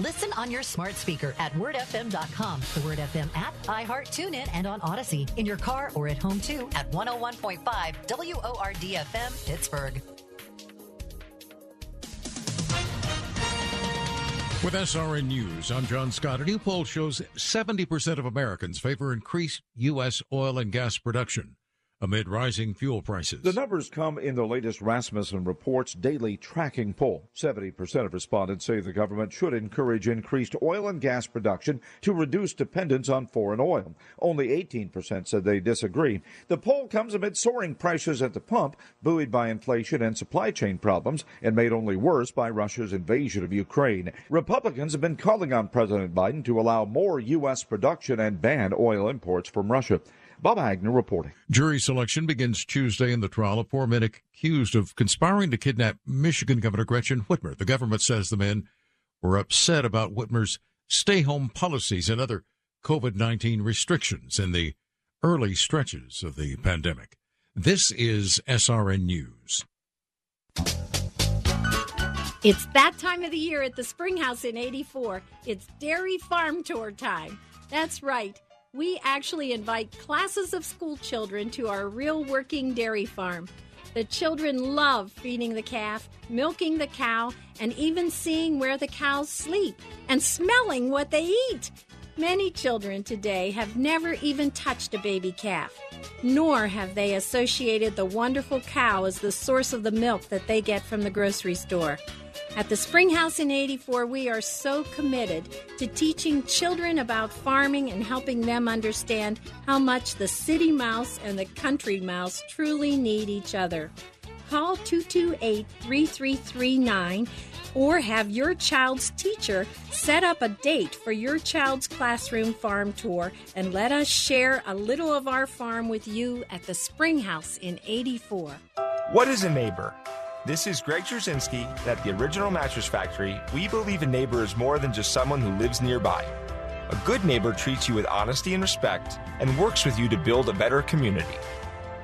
Listen on your smart speaker at wordfm.com, the Word FM app, iHeart, TuneIn, and on Audacy. In your car or at home too at 101.5 WORDFM Pittsburgh. With SRN News, I'm John Scott. A new poll shows 70% of Americans favor increased U.S. oil and gas production amid rising fuel prices. The numbers come in the latest Rasmussen Reports daily tracking poll. 70% of respondents say the government should encourage increased oil and gas production to reduce dependence on foreign oil. Only 18% said they disagree. The poll comes amid soaring prices at the pump, buoyed by inflation and supply chain problems, and made only worse by Russia's invasion of Ukraine. Republicans have been calling on President Biden to allow more U.S. production and ban oil imports from Russia. Bob Agnew reporting. Jury selection begins Tuesday in the trial of four men accused of conspiring to kidnap Michigan Governor Gretchen Whitmer. The government says the men were upset about Whitmer's stay home policies and other COVID 19 restrictions in the early stretches of the pandemic. This is SRN News. It's that time of the year at the Springhouse in 84. It's Dairy Farm Tour time. That's right we actually invite classes of school children to our real working dairy farm. The children love feeding the calf, milking the cow, and even seeing where the cows sleep and smelling what they eat. Many children today have never even touched a baby calf, nor have they associated the wonderful cow as the source of the milk that they get from the grocery store. At the Springhouse in 84, we are so committed to teaching children about farming and helping them understand how much the city mouse and the country mouse truly need each other. Call 228 3339 or have your child's teacher set up a date for your child's classroom farm tour and let us share a little of our farm with you at the Springhouse in 84. What is a neighbor? This is Greg Trzynski at the Original Mattress Factory. We believe a neighbor is more than just someone who lives nearby. A good neighbor treats you with honesty and respect and works with you to build a better community.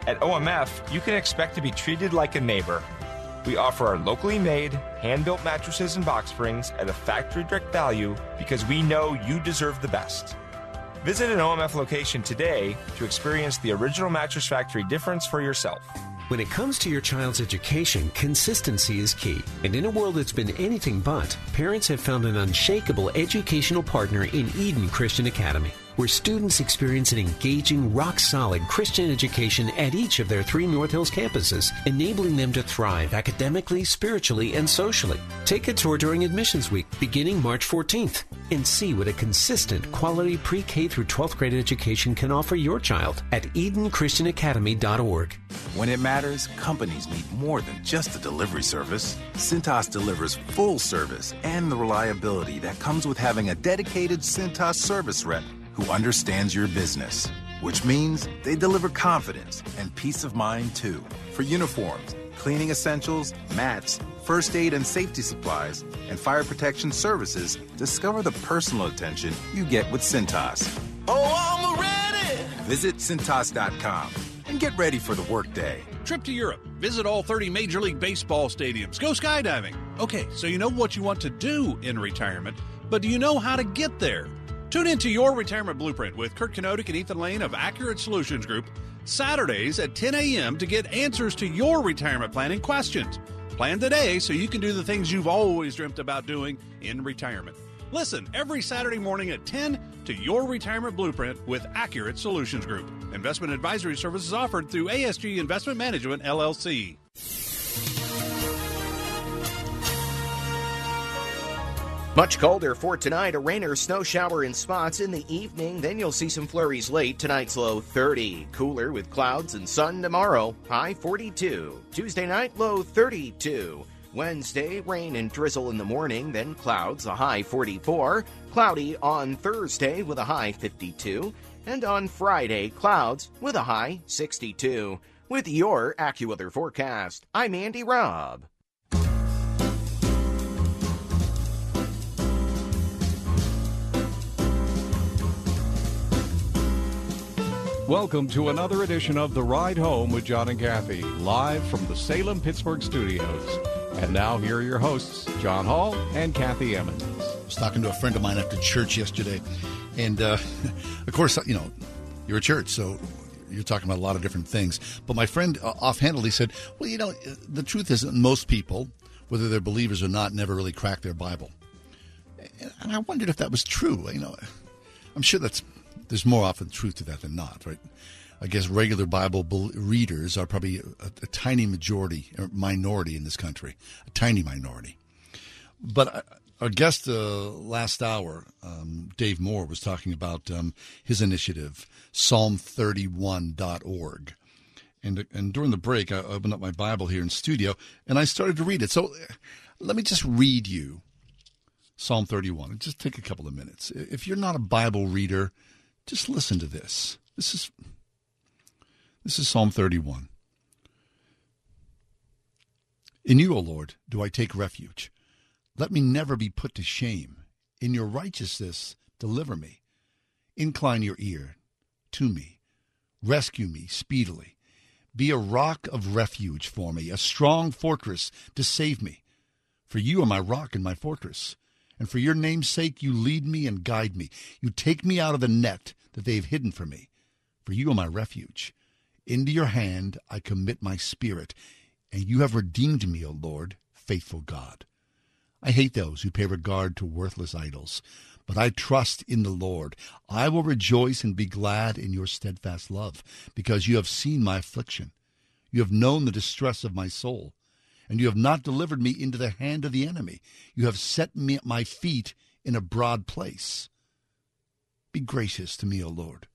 At OMF, you can expect to be treated like a neighbor. We offer our locally made, hand built mattresses and box springs at a factory direct value because we know you deserve the best. Visit an OMF location today to experience the Original Mattress Factory difference for yourself. When it comes to your child's education, consistency is key. And in a world that's been anything but, parents have found an unshakable educational partner in Eden Christian Academy. Where students experience an engaging, rock solid Christian education at each of their three North Hills campuses, enabling them to thrive academically, spiritually, and socially. Take a tour during admissions week beginning March 14th and see what a consistent, quality pre K through 12th grade education can offer your child at EdenChristianAcademy.org. When it matters, companies need more than just a delivery service. Cintas delivers full service and the reliability that comes with having a dedicated Cintas service rep who understands your business, which means they deliver confidence and peace of mind too. For uniforms, cleaning essentials, mats, first aid and safety supplies, and fire protection services, discover the personal attention you get with Cintas. Oh, I'm ready! Visit Cintas.com and get ready for the workday. Trip to Europe. Visit all 30 Major League Baseball stadiums. Go skydiving. Okay, so you know what you want to do in retirement, but do you know how to get there? Tune into Your Retirement Blueprint with Kurt Kenodic and Ethan Lane of Accurate Solutions Group Saturdays at 10 a.m. to get answers to your retirement planning questions. Plan today so you can do the things you've always dreamt about doing in retirement. Listen every Saturday morning at 10 to Your Retirement Blueprint with Accurate Solutions Group. Investment advisory services offered through ASG Investment Management, LLC. Much colder for tonight. A rain or snow shower in spots in the evening. Then you'll see some flurries late. Tonight's low 30. Cooler with clouds and sun tomorrow. High 42. Tuesday night, low 32. Wednesday, rain and drizzle in the morning, then clouds, a high 44. Cloudy on Thursday with a high 52. And on Friday, clouds with a high 62. With your AccuWeather forecast, I'm Andy Robb. Welcome to another edition of The Ride Home with John and Kathy, live from the Salem Pittsburgh studios. And now, here are your hosts, John Hall and Kathy Emmons. I was talking to a friend of mine after church yesterday, and uh, of course, you know, you're a church, so you're talking about a lot of different things. But my friend uh, offhandedly said, "Well, you know, the truth is that most people, whether they're believers or not, never really crack their Bible." And I wondered if that was true. You know, I'm sure that's there's more often truth to that than not, right? I guess regular Bible readers are probably a, a tiny majority or minority in this country, a tiny minority. But our guest uh, last hour, um, Dave Moore, was talking about um, his initiative, Psalm31.org. And, and during the break, I opened up my Bible here in studio and I started to read it. So let me just read you Psalm 31. Just take a couple of minutes. If you're not a Bible reader, just listen to this. This is this is Psalm 31. In you, O Lord, do I take refuge. Let me never be put to shame. In your righteousness, deliver me. Incline your ear to me. Rescue me speedily. Be a rock of refuge for me, a strong fortress to save me. For you are my rock and my fortress. And for your name's sake, you lead me and guide me. You take me out of the net that they have hidden from me. For you are my refuge. Into your hand I commit my spirit, and you have redeemed me, O Lord, faithful God. I hate those who pay regard to worthless idols, but I trust in the Lord. I will rejoice and be glad in your steadfast love, because you have seen my affliction. You have known the distress of my soul and you have not delivered me into the hand of the enemy. You have set me at my feet in a broad place. Be gracious to me, O Lord,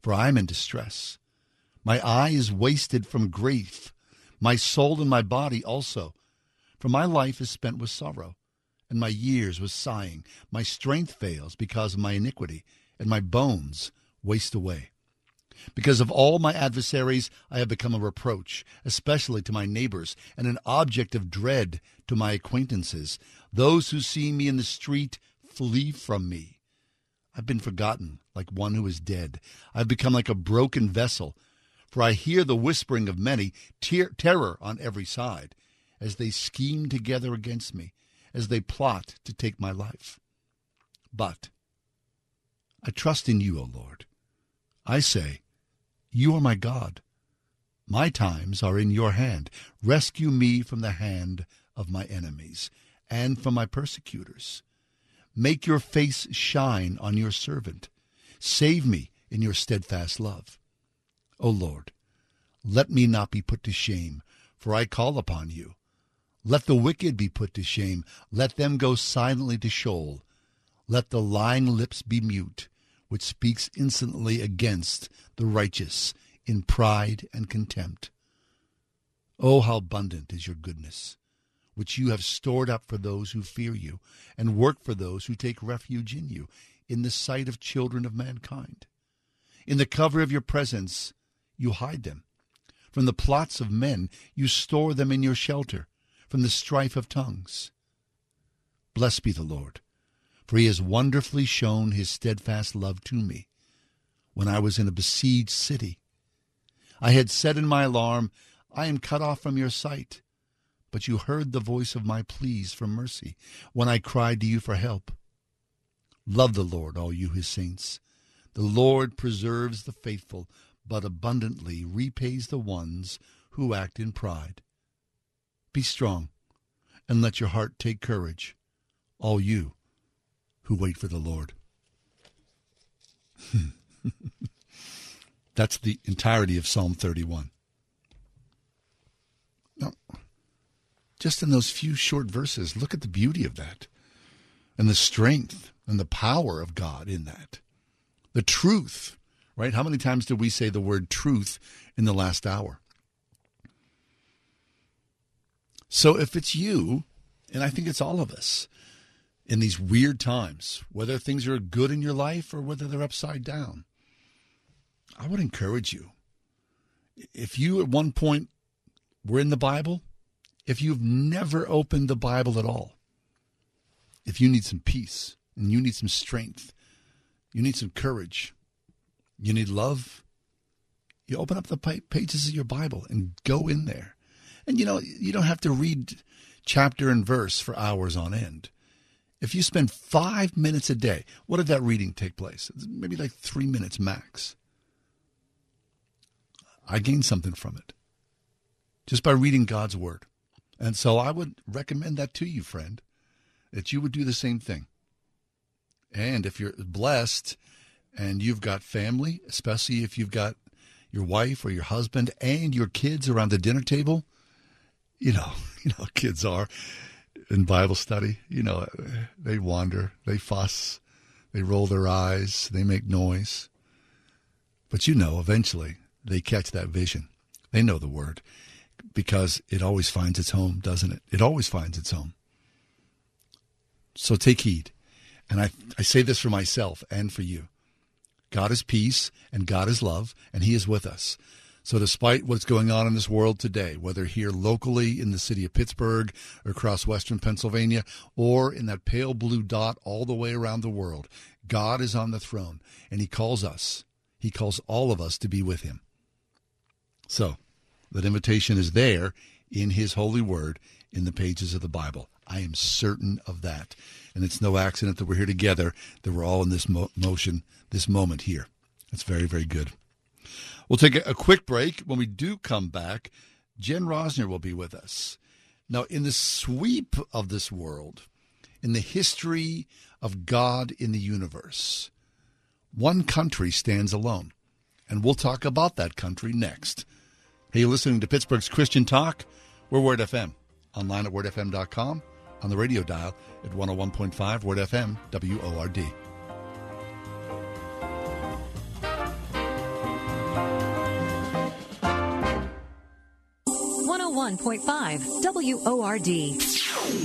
for I am in distress. My eye is wasted from grief, my soul and my body also. For my life is spent with sorrow, and my years with sighing. My strength fails because of my iniquity, and my bones waste away. Because of all my adversaries, I have become a reproach, especially to my neighbors, and an object of dread to my acquaintances. Those who see me in the street flee from me. I've been forgotten like one who is dead. I've become like a broken vessel, for I hear the whispering of many, ter- terror on every side, as they scheme together against me, as they plot to take my life. But I trust in you, O Lord. I say, you are my God. My times are in your hand. Rescue me from the hand of my enemies and from my persecutors. Make your face shine on your servant. Save me in your steadfast love. O Lord, let me not be put to shame, for I call upon you. Let the wicked be put to shame. Let them go silently to Sheol. Let the lying lips be mute, which speaks insolently against the righteous in pride and contempt. Oh, how abundant is your goodness, which you have stored up for those who fear you, and work for those who take refuge in you, in the sight of children of mankind. In the cover of your presence you hide them. From the plots of men you store them in your shelter, from the strife of tongues. Blessed be the Lord, for he has wonderfully shown his steadfast love to me when I was in a besieged city. I had said in my alarm, I am cut off from your sight. But you heard the voice of my pleas for mercy when I cried to you for help. Love the Lord, all you his saints. The Lord preserves the faithful, but abundantly repays the ones who act in pride. Be strong, and let your heart take courage, all you who wait for the Lord. That's the entirety of Psalm 31. Now, just in those few short verses, look at the beauty of that and the strength and the power of God in that. The truth, right? How many times did we say the word truth in the last hour? So if it's you, and I think it's all of us, in these weird times, whether things are good in your life or whether they're upside down, I would encourage you. If you at one point were in the Bible, if you've never opened the Bible at all, if you need some peace and you need some strength, you need some courage, you need love, you open up the pages of your Bible and go in there. And you know, you don't have to read chapter and verse for hours on end. If you spend five minutes a day, what did that reading take place? Maybe like three minutes max. I gained something from it just by reading God's Word. And so I would recommend that to you, friend, that you would do the same thing. And if you're blessed and you've got family, especially if you've got your wife or your husband and your kids around the dinner table, you know, you know, kids are in Bible study, you know, they wander, they fuss, they roll their eyes, they make noise. But you know, eventually they catch that vision. They know the word because it always finds its home, doesn't it? It always finds its home. So take heed. And I, I say this for myself and for you. God is peace and God is love, and He is with us. So, despite what's going on in this world today, whether here locally in the city of Pittsburgh or across western Pennsylvania or in that pale blue dot all the way around the world, God is on the throne and He calls us, He calls all of us to be with Him. So, that invitation is there in His holy word in the pages of the Bible. I am certain of that. And it's no accident that we're here together, that we're all in this mo- motion, this moment here. It's very, very good. We'll take a, a quick break. When we do come back, Jen Rosner will be with us. Now, in the sweep of this world, in the history of God in the universe, one country stands alone. And we'll talk about that country next. Hey, you're listening to Pittsburgh's Christian Talk. We're Word FM. Online at wordfm.com, on the radio dial at 101.5 Word FM, WORD. 101.5 WORD.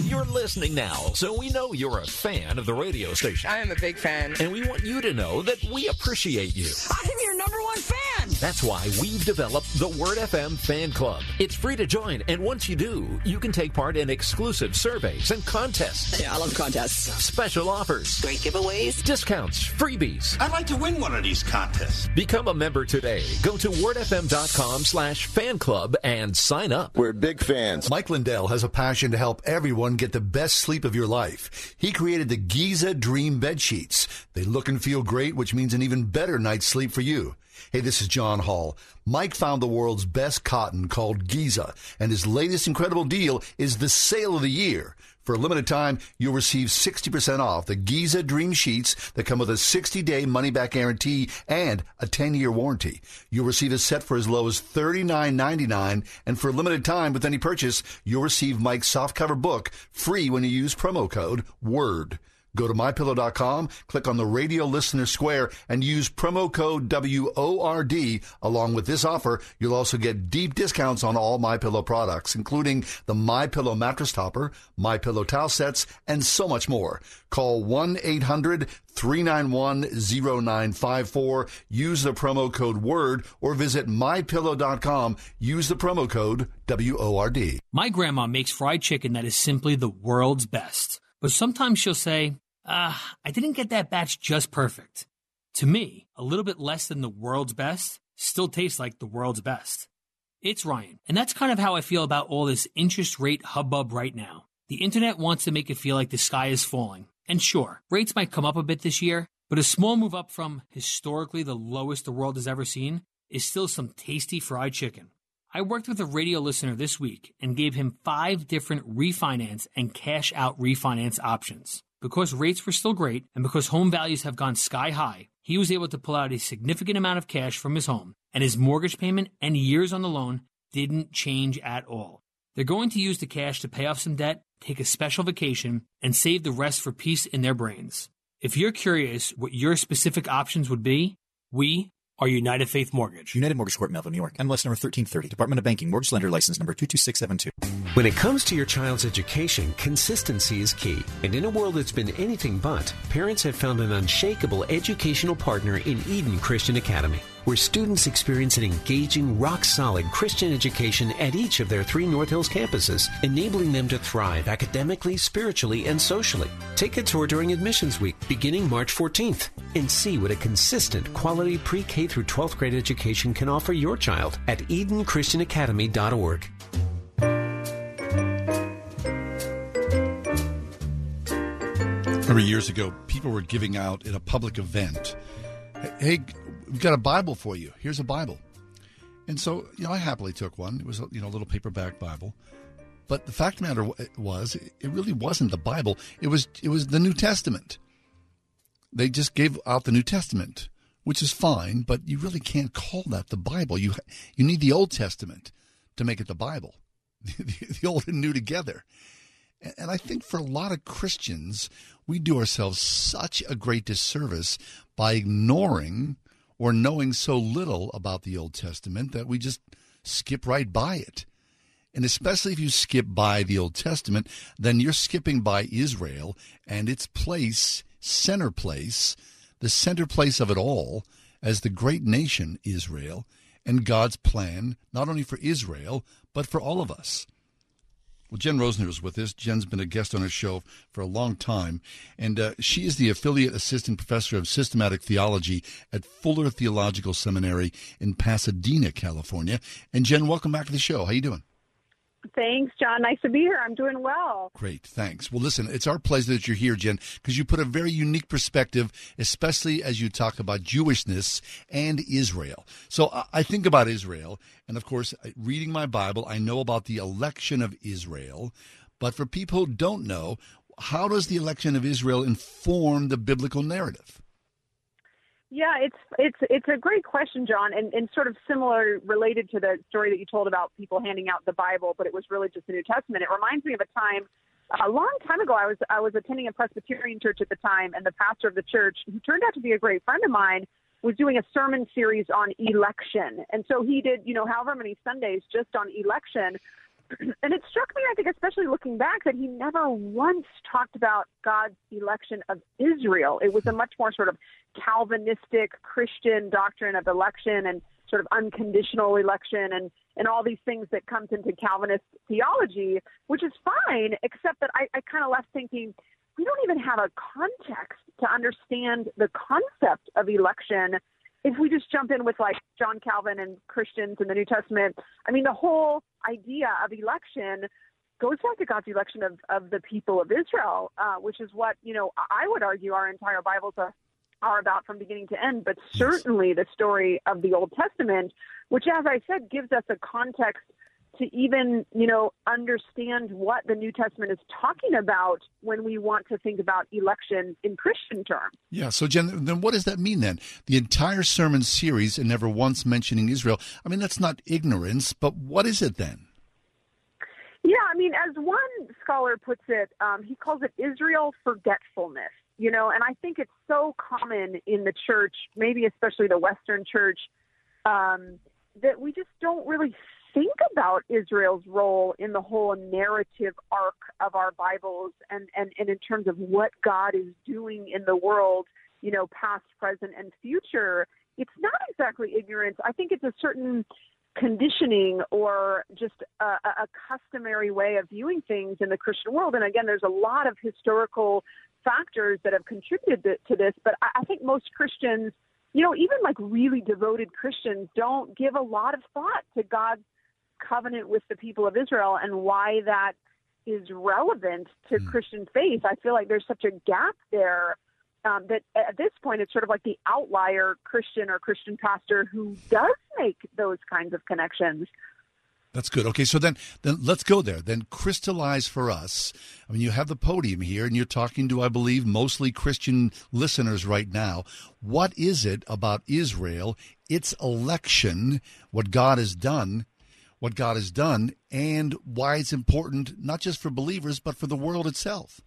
You're listening now, so we know you're a fan of the radio station. I am a big fan. And we want you to know that we appreciate you. I'm your number one fan. That's why we've developed the Word FM Fan Club. It's free to join, and once you do, you can take part in exclusive surveys and contests. Yeah, I love contests. Special offers. Great giveaways. Discounts. Freebies. I'd like to win one of these contests. Become a member today. Go to wordfm.com slash fan club and sign up. We're big fans. Mike Lindell has a passion to help everyone get the best sleep of your life. He created the Giza Dream Bed Sheets. They look and feel great, which means an even better night's sleep for you. Hey, this is John Hall. Mike found the world's best cotton called Giza, and his latest incredible deal is the sale of the year. For a limited time, you'll receive 60% off the Giza Dream Sheets that come with a 60-day money-back guarantee and a 10-year warranty. You'll receive a set for as low as $39.99, and for a limited time with any purchase, you'll receive Mike's softcover book free when you use promo code WORD. Go to mypillow.com, click on the radio listener square, and use promo code WORD. Along with this offer, you'll also get deep discounts on all MyPillow products, including the MyPillow mattress topper, MyPillow towel sets, and so much more. Call 1-800-391-0954. Use the promo code WORD or visit mypillow.com. Use the promo code WORD. My grandma makes fried chicken that is simply the world's best. But sometimes she'll say, ah, I didn't get that batch just perfect. To me, a little bit less than the world's best still tastes like the world's best. It's Ryan, and that's kind of how I feel about all this interest rate hubbub right now. The internet wants to make it feel like the sky is falling. And sure, rates might come up a bit this year, but a small move up from historically the lowest the world has ever seen is still some tasty fried chicken. I worked with a radio listener this week and gave him five different refinance and cash out refinance options. Because rates were still great and because home values have gone sky high, he was able to pull out a significant amount of cash from his home, and his mortgage payment and years on the loan didn't change at all. They're going to use the cash to pay off some debt, take a special vacation, and save the rest for peace in their brains. If you're curious what your specific options would be, we are United Faith Mortgage. United Mortgage Corp, Melville, New York. NMLS number 1330. Department of Banking. Mortgage Lender License number 22672. When it comes to your child's education, consistency is key. And in a world that's been anything but, parents have found an unshakable educational partner in Eden Christian Academy, where students experience an engaging, rock solid Christian education at each of their three North Hills campuses, enabling them to thrive academically, spiritually, and socially. Take a tour during admissions week, beginning March 14th, and see what a consistent, quality pre K through 12th grade education can offer your child at EdenChristianAcademy.org. Remember years ago, people were giving out at a public event, hey, we've got a Bible for you. Here's a Bible. And so, you know, I happily took one. It was, you know, a little paperback Bible. But the fact of the matter was, it really wasn't the Bible. It was, it was the New Testament. They just gave out the New Testament, which is fine, but you really can't call that the Bible. You, you need the Old Testament to make it the Bible, the Old and New together. And I think for a lot of Christians, we do ourselves such a great disservice by ignoring or knowing so little about the Old Testament that we just skip right by it. And especially if you skip by the Old Testament, then you're skipping by Israel and its place, center place, the center place of it all as the great nation Israel and God's plan, not only for Israel, but for all of us. Well, Jen Rosner is with us. Jen's been a guest on our show for a long time, and uh, she is the affiliate assistant professor of systematic theology at Fuller Theological Seminary in Pasadena, California. And Jen, welcome back to the show. How you doing? Thanks, John. Nice to be here. I'm doing well. Great, thanks. Well, listen, it's our pleasure that you're here, Jen, because you put a very unique perspective, especially as you talk about Jewishness and Israel. So I think about Israel, and of course, reading my Bible, I know about the election of Israel. But for people who don't know, how does the election of Israel inform the biblical narrative? Yeah, it's it's it's a great question, John, and, and sort of similar related to the story that you told about people handing out the Bible, but it was really just the New Testament. It reminds me of a time a long time ago. I was I was attending a Presbyterian church at the time, and the pastor of the church, who turned out to be a great friend of mine, was doing a sermon series on election, and so he did you know however many Sundays just on election. And it struck me, I think, especially looking back, that he never once talked about God's election of Israel. It was a much more sort of Calvinistic Christian doctrine of election and sort of unconditional election and, and all these things that comes into Calvinist theology, which is fine, except that I, I kind of left thinking, we don't even have a context to understand the concept of election if we just jump in with like John Calvin and Christians in the New Testament, I mean, the whole idea of election goes back to God's election of, of the people of Israel, uh, which is what, you know, I would argue our entire Bible's a, are about from beginning to end, but certainly the story of the Old Testament, which, as I said, gives us a context to even, you know, understand what the New Testament is talking about when we want to think about election in Christian terms. Yeah. So, Jen, then what does that mean then? The entire sermon series and never once mentioning Israel. I mean, that's not ignorance, but what is it then? Yeah, I mean, as one scholar puts it, um, he calls it Israel forgetfulness. You know, and I think it's so common in the church, maybe especially the Western church, um, that we just don't really think about Israel's role in the whole narrative arc of our Bibles and, and, and in terms of what God is doing in the world, you know, past, present, and future, it's not exactly ignorance. I think it's a certain conditioning or just a, a customary way of viewing things in the Christian world. And again, there's a lot of historical factors that have contributed to this, but I, I think most Christians you know, even like really devoted Christians don't give a lot of thought to God's covenant with the people of Israel and why that is relevant to mm. Christian faith. I feel like there's such a gap there um, that at this point it's sort of like the outlier Christian or Christian pastor who does make those kinds of connections. That's good. Okay, so then then let's go there. Then crystallize for us. I mean, you have the podium here, and you're talking to, I believe, mostly Christian listeners right now. What is it about Israel, its election, what God has done what God has done and why it's important, not just for believers, but for the world itself.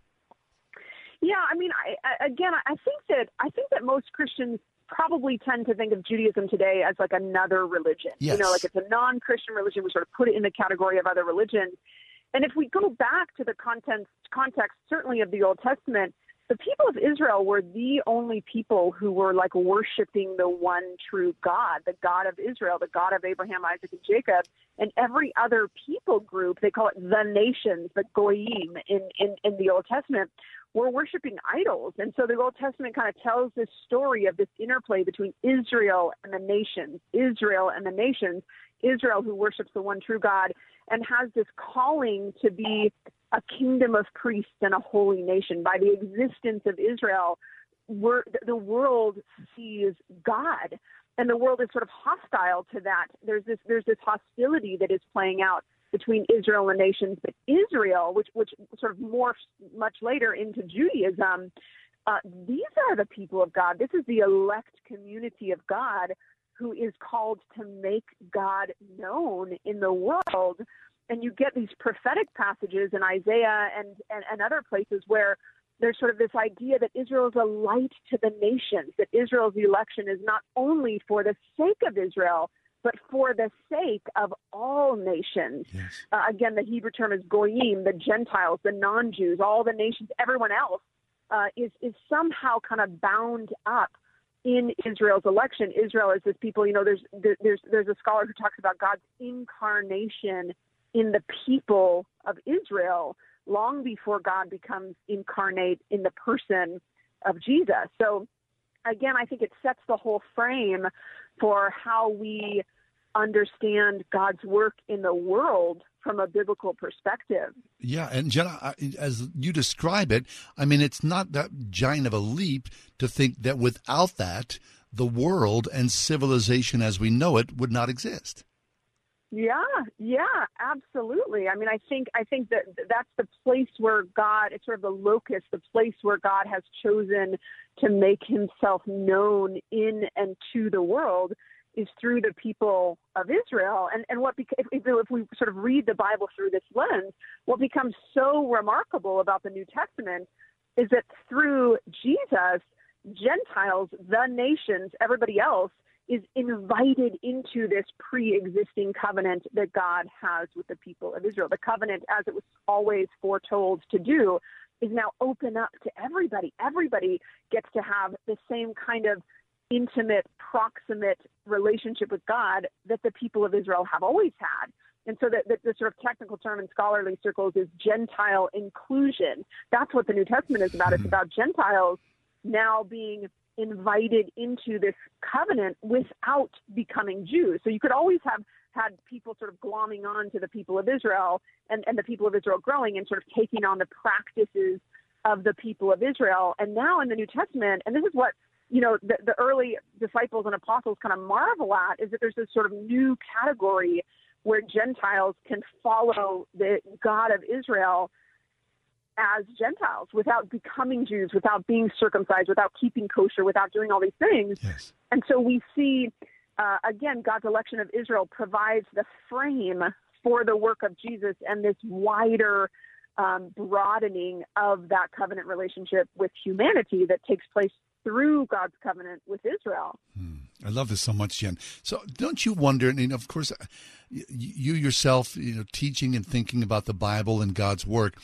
Yeah, I mean, I, again, I think that I think that most Christians probably tend to think of Judaism today as like another religion. Yes. You know, like it's a non-Christian religion. We sort of put it in the category of other religions. And if we go back to the context, context certainly of the Old Testament, the people of Israel were the only people who were like worshiping the one true God, the God of Israel, the God of Abraham, Isaac, and Jacob. And every other people group, they call it the nations, the goyim in, in, in the Old Testament, were worshiping idols. And so the Old Testament kind of tells this story of this interplay between Israel and the nations, Israel and the nations, Israel who worships the one true God and has this calling to be a kingdom of priests and a holy nation. By the existence of Israel, the world sees God, and the world is sort of hostile to that. There's this there's this hostility that is playing out between Israel and nations, but Israel, which which sort of morphs much later into Judaism. Uh, these are the people of God. This is the elect community of God who is called to make God known in the world and you get these prophetic passages in Isaiah and, and, and other places where there's sort of this idea that Israel is a light to the nations, that Israel's election is not only for the sake of Israel, but for the sake of all nations. Yes. Uh, again, the Hebrew term is goyim, the Gentiles, the non-Jews, all the nations, everyone else uh, is is somehow kind of bound up in Israel's election. Israel is this people. You know, there's there's there's a scholar who talks about God's incarnation in the people of Israel long before God becomes incarnate in the person of Jesus. So, again, I think it sets the whole frame for how we understand God's work in the world from a biblical perspective. Yeah, and Jenna, as you describe it, I mean, it's not that giant of a leap to think that without that, the world and civilization as we know it would not exist. Yeah, yeah, absolutely. I mean, I think I think that that's the place where God, it's sort of the locus, the place where God has chosen to make Himself known in and to the world is through the people of Israel. And and what if, if we sort of read the Bible through this lens, what becomes so remarkable about the New Testament is that through Jesus, Gentiles, the nations, everybody else is invited into this pre-existing covenant that God has with the people of Israel. The covenant, as it was always foretold to do, is now open up to everybody. Everybody gets to have the same kind of intimate, proximate relationship with God that the people of Israel have always had. And so the, the, the, sort of technical term in scholarly circles is Gentile inclusion. That's what the New Testament is about. It's mm-hmm. about Gentiles now being invited into this covenant without becoming Jews. So you could always have had people sort of glomming on to the people of Israel and, and the people of Israel growing and sort of taking on the practices of the people of Israel. And now in the New Testament, and this is what you know, the, the early disciples and apostles kind of marvel at is that there's this sort of new category where Gentiles can follow the God of Israel as Gentiles without becoming Jews, without being circumcised, without keeping kosher, without doing all these things. Yes. And so we see, uh, again, God's election of Israel provides the frame for the work of Jesus and this wider um, broadening of that covenant relationship with humanity that takes place through God's covenant with Israel. Hmm. I love this so much, Jen. So, don't you wonder? And of course, uh, you yourself, you know, teaching and thinking about the Bible and God's work.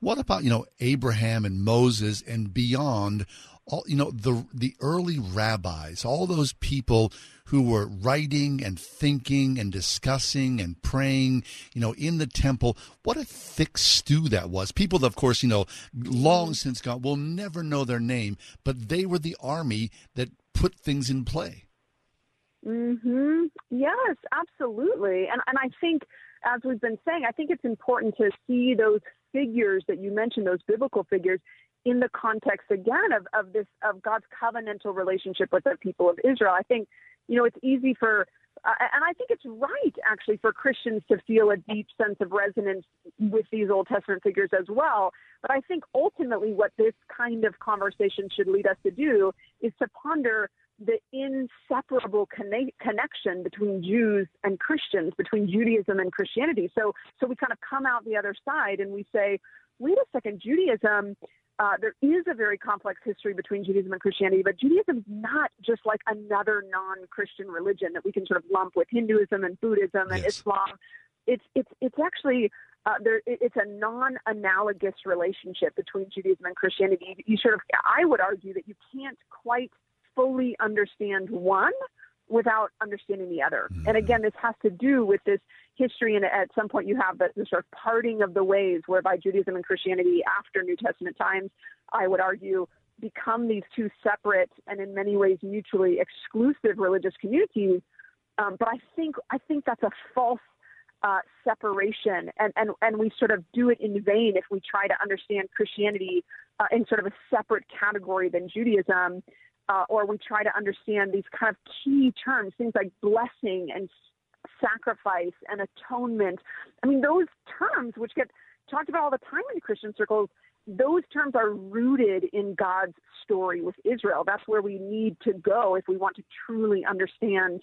What about you know Abraham and Moses and beyond? All you know the the early rabbis, all those people who were writing and thinking and discussing and praying, you know, in the temple. What a thick stew that was. People, of course, you know, long since gone, will never know their name, but they were the army that put things in play. Hmm. Yes, absolutely. And and I think, as we've been saying, I think it's important to see those figures that you mentioned, those biblical figures, in the context again of of this of God's covenantal relationship with the people of Israel. I think you know, it's easy for, uh, and I think it's right actually for Christians to feel a deep sense of resonance with these Old Testament figures as well. But I think ultimately what this kind of conversation should lead us to do is to ponder the inseparable conne- connection between Jews and Christians, between Judaism and Christianity. So, so we kind of come out the other side and we say, wait a second, Judaism uh, there is a very complex history between Judaism and Christianity, but Judaism is not just like another non-Christian religion that we can sort of lump with Hinduism and Buddhism and yes. Islam. It's it's it's actually uh, there. It's a non-analogous relationship between Judaism and Christianity. You sort of, I would argue that you can't quite fully understand one without understanding the other. Mm-hmm. And again, this has to do with this history, and at some point you have the, the sort of parting of the ways whereby Judaism and Christianity, after New Testament times, I would argue, become these two separate and in many ways mutually exclusive religious communities. Um, but I think I think that's a false uh, separation, and, and and we sort of do it in vain if we try to understand Christianity uh, in sort of a separate category than Judaism uh, or we try to understand these kind of key terms, things like blessing and sacrifice and atonement. I mean, those terms, which get talked about all the time in Christian circles, those terms are rooted in God's story with Israel. That's where we need to go if we want to truly understand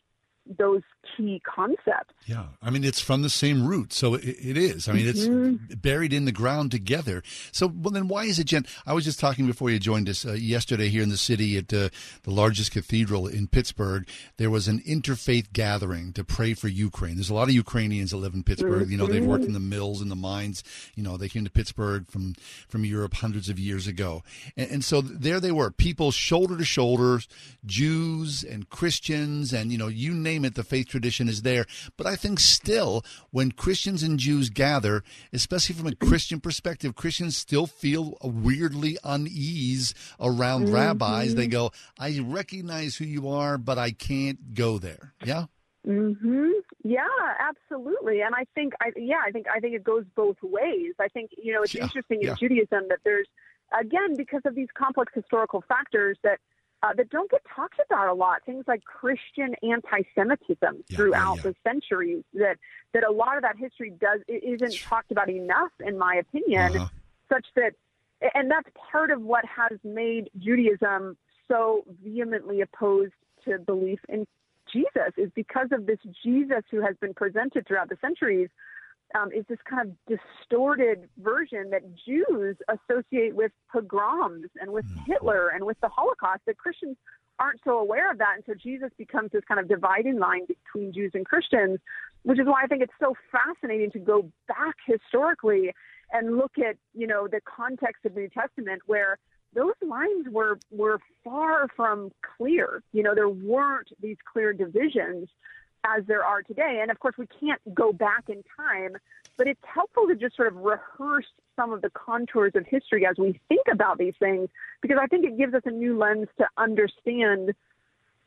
those key concepts. Yeah, I mean it's from the same root, so it, it is. I mean mm-hmm. it's buried in the ground together. So well, then why is it, Jen? I was just talking before you joined us uh, yesterday here in the city at uh, the largest cathedral in Pittsburgh. There was an interfaith gathering to pray for Ukraine. There's a lot of Ukrainians that live in Pittsburgh. Mm-hmm. You know, they've worked in the mills and the mines. You know, they came to Pittsburgh from from Europe hundreds of years ago, and, and so there they were, people shoulder to shoulder, Jews and Christians, and you know, you name the faith tradition is there. But I think still, when Christians and Jews gather, especially from a Christian perspective, Christians still feel weirdly unease around mm-hmm. rabbis. They go, I recognize who you are, but I can't go there. Yeah? Mhm. Yeah, absolutely. And I think I yeah, I think I think it goes both ways. I think, you know, it's yeah. interesting in yeah. Judaism that there's again because of these complex historical factors that uh, that don't get talked about a lot. Things like Christian anti-Semitism yeah, throughout yeah, the centuries. That that a lot of that history does isn't talked about enough, in my opinion. Uh-huh. Such that, and that's part of what has made Judaism so vehemently opposed to belief in Jesus is because of this Jesus who has been presented throughout the centuries um, is this kind of distorted version that Jews associate with pogroms and with mm. Hitler and with the Holocaust that Christians aren't so aware of that. And so Jesus becomes this kind of dividing line between Jews and Christians, which is why I think it's so fascinating to go back historically and look at, you know, the context of the New Testament where those lines were were far from clear. You know, there weren't these clear divisions as there are today. And of course, we can't go back in time, but it's helpful to just sort of rehearse some of the contours of history as we think about these things, because I think it gives us a new lens to understand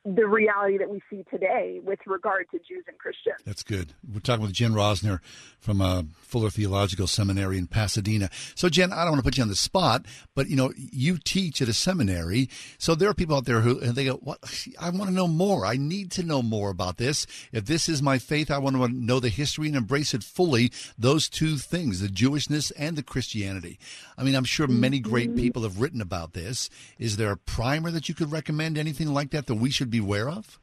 the reality that we see today with regard to Jews and Christians. That's good. We're talking with Jen Rosner from uh, Fuller Theological Seminary in Pasadena. So, Jen, I don't want to put you on the spot, but you know, you teach at a seminary, so there are people out there who and they go, "What? I want to know more. I need to know more about this. If this is my faith, I want to know the history and embrace it fully. Those two things, the Jewishness and the Christianity. I mean, I'm sure many great Mm-hmm. people have written about this. Is there a primer that you could recommend? Anything like that that we should be aware of?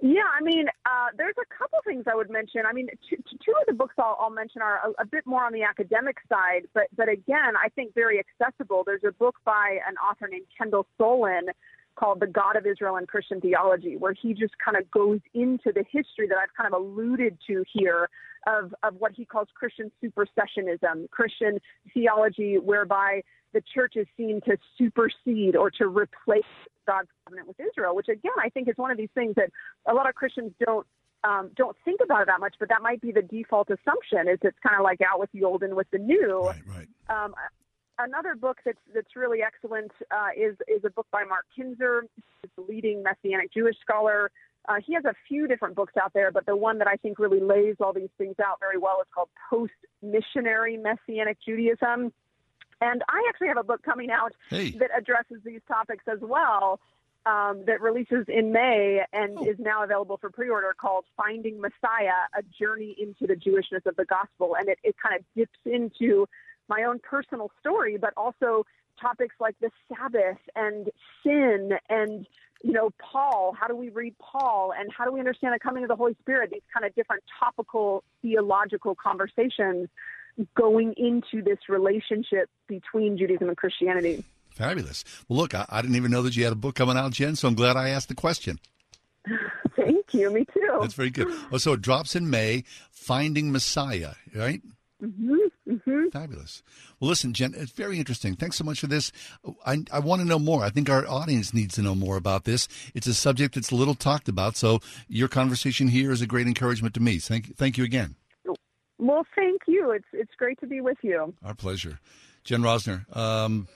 Yeah, I mean, uh, there's a couple things I would mention. I mean, two, two of the books I'll, I'll mention are a, a bit more on the academic side, but but again, I think very accessible. There's a book by an author named Kendall Soulen called The God of Israel and Christian Theology, where he just kind of goes into the history that I've kind of alluded to here of, of what he calls Christian supersessionism, Christian theology, whereby the church is seen to supersede or to replace God's covenant with Israel, which again I think is one of these things that a lot of Christians don't um, don't think about it that much, but that might be the default assumption. Is it's kind of like out with the old and with the new. Right, right. Um, another book that's that's really excellent uh, is is a book by Mark Kinzer, He's a leading Messianic Jewish scholar. Uh, he has a few different books out there, but the one that I think really lays all these things out very well is called Post Missionary Messianic Judaism. And I actually have a book coming out Hey. that addresses these topics as well. Um, that releases in May and is now available for pre-order called "Finding Messiah: A Journey into the Jewishness of the Gospel," and it, it kind of dips into my own personal story, but also topics like the Sabbath and sin and you know Paul. How do we read Paul, and how do we understand the coming of the Holy Spirit? These kind of different topical theological conversations going into this relationship between Judaism and Christianity. Fabulous. Well, look, I, I didn't even know that you had a book coming out, Jen, so I'm glad I asked the question. Thank you. Me too. That's very good. Oh, so it drops in May, Finding Messiah, right? Hmm mm-hmm. Fabulous. Well, listen, Jen, it's very interesting. Thanks so much for this. I, I want to know more. I think our audience needs to know more about this. It's a subject that's little talked about, so your conversation here is a great encouragement to me. Thank, thank you again. Well, thank you. It's it's great to be with you. Our pleasure. Jen Rosner, um,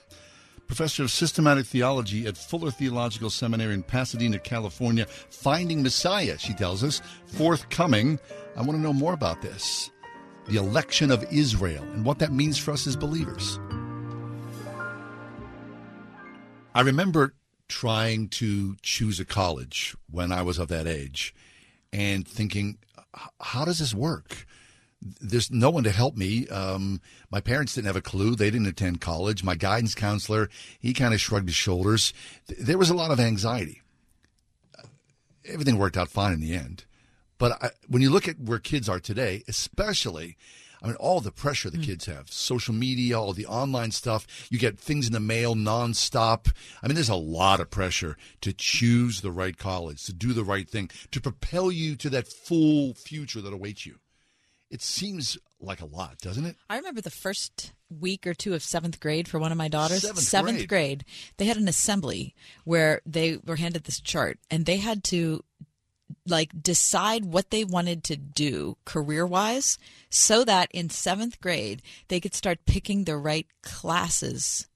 professor of systematic theology at Fuller Theological Seminary in Pasadena, California. Finding Messiah, she tells us, forthcoming. I want to know more about this. The election of Israel and what that means for us as believers. I remember trying to choose a college when I was of that age and thinking, how does this work? There's no one to help me. Um, my parents didn't have a clue. They didn't attend college. My guidance counselor, he kind of shrugged his shoulders. There was a lot of anxiety. Everything worked out fine in the end. But I, when you look at where kids are today, especially, I mean, all the pressure the hmm. kids have, social media, all the online stuff, you get things in the mail nonstop. I mean, there's a lot of pressure to choose the right college, to do the right thing, to propel you to that full future that awaits you. It seems like a lot, doesn't it? I remember the first week or two of seventh grade for one of my daughters. Seventh grade. grade. They had an assembly where they were handed this chart and they had to like decide what they wanted to do career wise so that in seventh grade they could start picking the right classes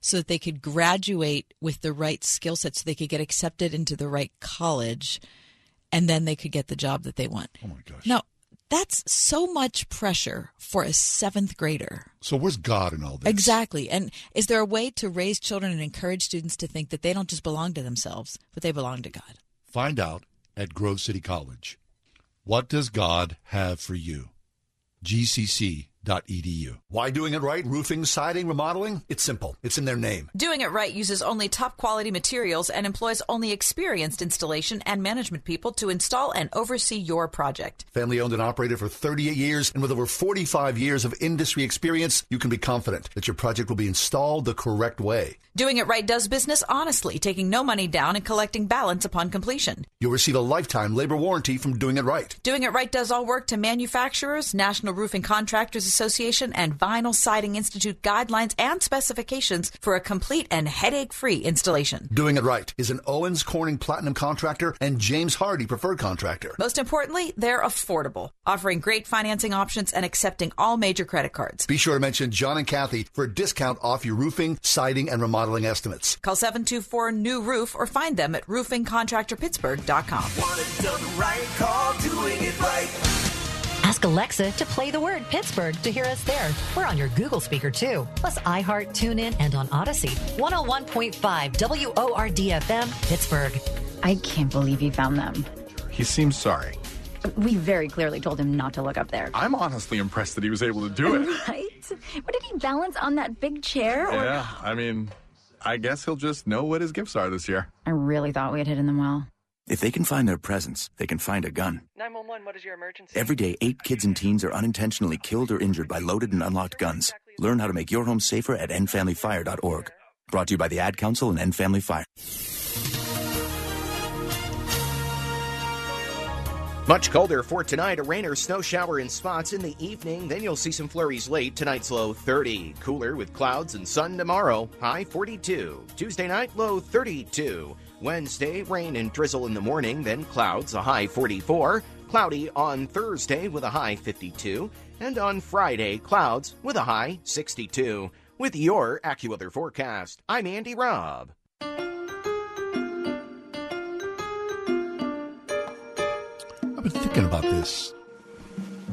so that they could graduate with the right skill set so they could get accepted into the right college and then they could get the job that they want. Oh my gosh. Now, that's so much pressure for a seventh grader. So where's God in all this? Exactly. And is there a way to raise children and encourage students to think that they don't just belong to themselves, but they belong to God? Find out at Grove City College. What does God have for you? gcc.edu. Why doing it right? Roofing, siding, remodeling? It's simple. It's in their name. Doing it right uses only top quality materials and employs only experienced installation and management people to install and oversee your project. Family owned and operated for 38 years, and with over 45 years of industry experience, you can be confident that your project will be installed the correct way. Doing it right does business honestly, taking no money down and collecting balance upon completion. You'll receive a lifetime labor warranty from doing it right. Doing it right does all work to manufacturers, National Roofing Contractors Association and Vinyl Siding Institute guidelines and specifications for a complete and headache-free installation. Doing it right is an Owens Corning Platinum contractor and James Hardie preferred contractor. Most importantly, they're affordable, offering great financing options and accepting all major credit cards. Be sure to mention John and Kathy for a discount off your roofing, siding, and remodeling estimates. Call 724 New Roof or find them at roofingcontractorpittsburgh.com. Want it done right, call doing it right. Ask Alexa to play the word Pittsburgh to hear us there. We're on your Google speaker too, plus iHeart, TuneIn, and on Audacy. 101.5 WORDFM, Pittsburgh. I can't believe he found them. He seems sorry. We very clearly told him not to look up there. I'm honestly impressed that he was able to do it. Right? What did he balance on that big chair? Or... Yeah, I mean, I guess he'll just know what his gifts are this year. I really thought we had hidden them well. If they can find their presence, they can find a gun. 911, what is your emergency? Every day, eight kids and teens are unintentionally killed or injured by loaded and unlocked guns. Learn how to make your home safer at endfamilyfire.org. Brought to you by the Ad Council and End Family Fire. Much colder for tonight. A rain or snow shower in spots in the evening. Then you'll see some flurries late. Tonight's low 30. Cooler with clouds and sun tomorrow. High 42. Tuesday night, low 32. Wednesday, rain and drizzle in the morning. Then clouds, a high 44. Cloudy on Thursday with a high 52. And on Friday, clouds with a high 62. With your AccuWeather forecast, I'm Andy Robb. I've been thinking about this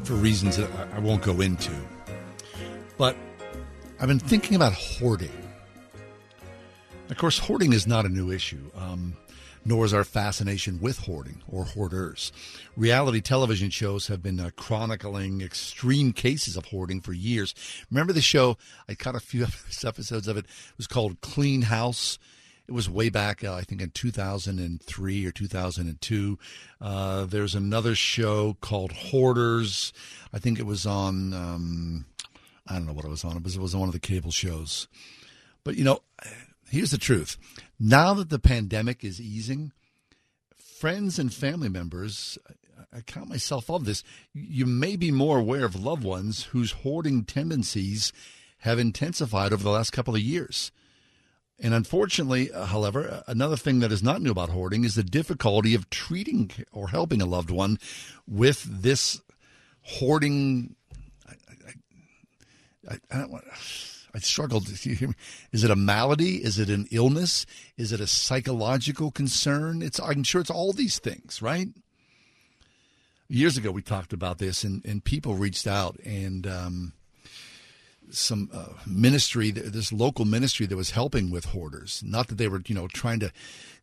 for reasons that I- won't go into. But I've been thinking about hoarding. Of course, hoarding is not a new issue, um, nor is our fascination with hoarding or hoarders. Reality television shows have been uh, chronicling extreme cases of hoarding for years. Remember the show? I caught a few episodes of it. It was called Clean House. It was way back, uh, I think, in 2003 or 2002. Uh, there's another show called Hoarders. I think it was on, um, I don't know what it was on. Was, it was on one of the cable shows. But, you know, here's the truth. Now that the pandemic is easing, friends and family members, I count myself of this, you may be more aware of loved ones whose hoarding tendencies have intensified over the last couple of years. And unfortunately, uh, however, another thing that is not new about hoarding is the difficulty of treating or helping a loved one with this hoarding. I, I, I, I don't want. I struggled. Is it a malady? Is it an illness? Is it a psychological concern? It's. I'm sure it's all these things, right? Years ago, we talked about this, and, and people reached out, and um, some uh, ministry, this local ministry that was helping with hoarders. Not that they were, you know, trying to,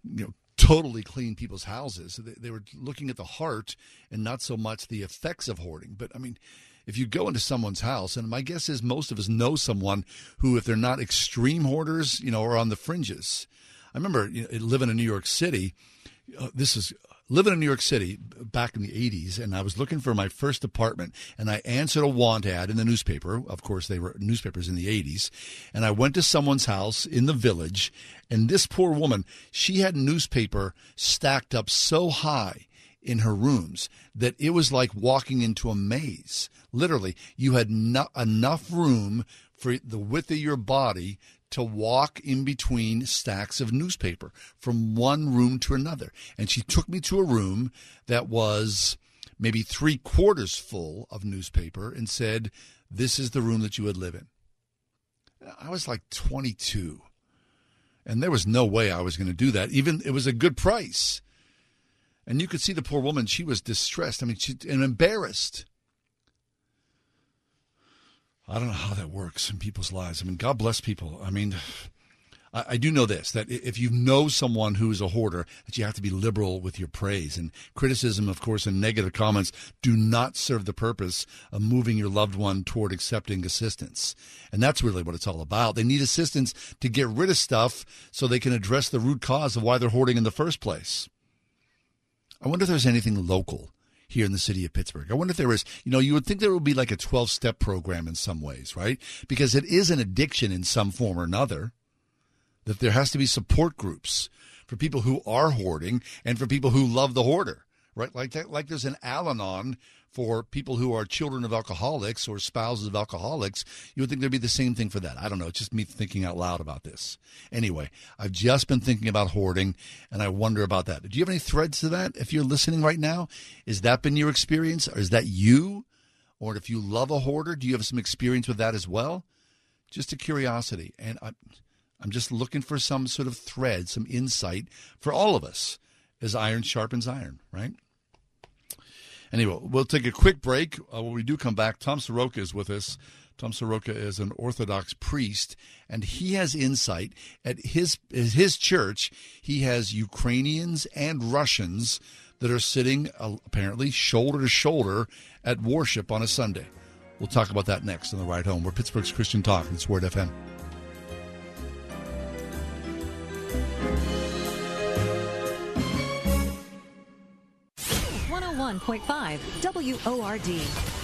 you know, totally clean people's houses. They, they were looking at the heart and not so much the effects of hoarding. But I mean, if you go into someone's house, and my guess is most of us know someone who, if they're not extreme hoarders, you know, are on the fringes. I remember you know, living in New York City. Uh, this is living in New York City back in the 80s, and I was looking for my first apartment, and I answered a want ad in the newspaper. Of course, they were newspapers in the 80s. And I went to someone's house in the village, and this poor woman, she had newspaper stacked up so high in her rooms that it was like walking into a maze. Literally, you had no, enough room for the width of your body to walk in between stacks of newspaper from one room to another. And she took me to a room that was maybe three quarters full of newspaper and said, This is the room that you would live in. I was like 22. And there was no way I was going to do that. Even it was a good price. And you could see the poor woman, she was distressed. I mean, she and embarrassed. I don't know how that works in people's lives. I mean, God bless people. I mean, I, I do know this that if you know someone who is a hoarder, that you have to be liberal with your praise. And criticism, of course, and negative comments do not serve the purpose of moving your loved one toward accepting assistance. And that's really what it's all about. They need assistance to get rid of stuff so they can address the root cause of why they're hoarding in the first place. I wonder if there's anything local here in the city of Pittsburgh. I wonder if there is, you know, you would think there would be like a 12 step program in some ways, right? Because it is an addiction in some form or another, that there has to be support groups for people who are hoarding and for people who love the hoarder, right? Like that, like there's an Al Anon for people who are children of alcoholics or spouses of alcoholics, you would think there'd be the same thing for that. I don't know. It's just me thinking out loud about this. Anyway, I've just been thinking about hoarding and I wonder about that. Do you have any threads to that? If you're listening right now, is that been your experience or is that you? Or if you love a hoarder, do you have some experience with that as well? Just a curiosity. And I'm, I'm just looking for some sort of thread, some insight for all of us as iron sharpens iron, right? Anyway, we'll take a quick break. Uh, when we do come back, Tom Soroka is with us. Tom Soroka is an Orthodox priest, and he has insight. At his his church, he has Ukrainians and Russians that are sitting uh, apparently shoulder to shoulder at worship on a Sunday. We'll talk about that next on the ride home. We're Pittsburgh's Christian Talk. It's Word FM. 101.5 WORD.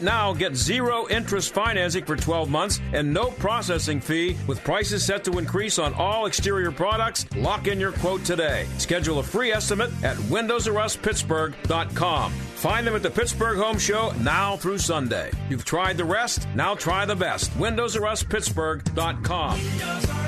now get zero interest financing for 12 months and no processing fee with prices set to increase on all exterior products. Lock in your quote today. Schedule a free estimate at windowsruspittsburgh.com. Find them at the Pittsburgh Home Show now through Sunday. You've tried the rest, now try the best. windowsruspittsburgh.com. Windows. The.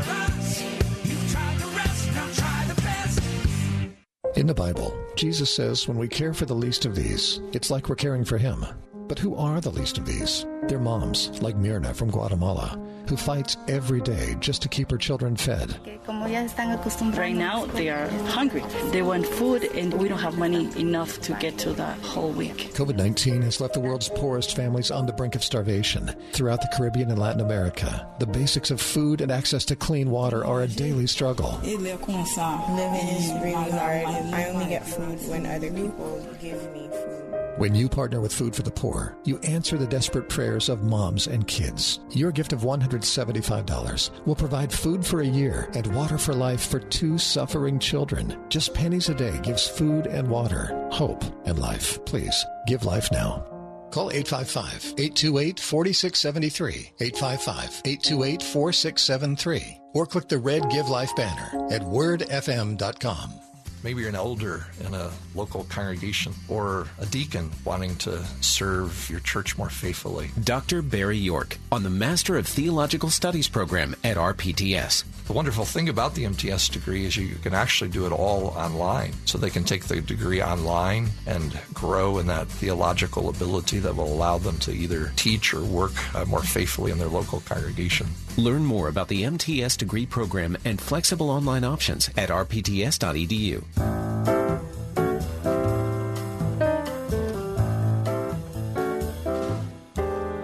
In the Bible, Jesus says when we care for the least of these, it's like we're caring for Him. But who are the least of these? They're moms, like Mirna from Guatemala, who fights every day just to keep her children fed. Right now, they are hungry. They want food, and we don't have money enough to get to the whole week. COVID 19 has left the world's poorest families on the brink of starvation. Throughout the Caribbean and Latin America, the basics of food and access to clean water are a daily struggle. Living is really hard. I only get food when other people give me food. When you partner with Food for the Poor, you answer the desperate prayers of moms and kids. Your gift of $175 will provide food for a year and water for life for two suffering children. Just pennies a day gives food and water, hope and life. Please give life now. Call 855 828 4673, 855 828 4673, or click the red Give Life banner at wordfm.com. Maybe you're an elder in a local congregation or a deacon wanting to serve your church more faithfully. Dr. Barry York on the Master of Theological Studies program at RPTS. The wonderful thing about the MTS degree is you can actually do it all online. So they can take the degree online and grow in that theological ability that will allow them to either teach or work uh, more faithfully in their local congregation. Learn more about the MTS degree program and flexible online options at rpts.edu.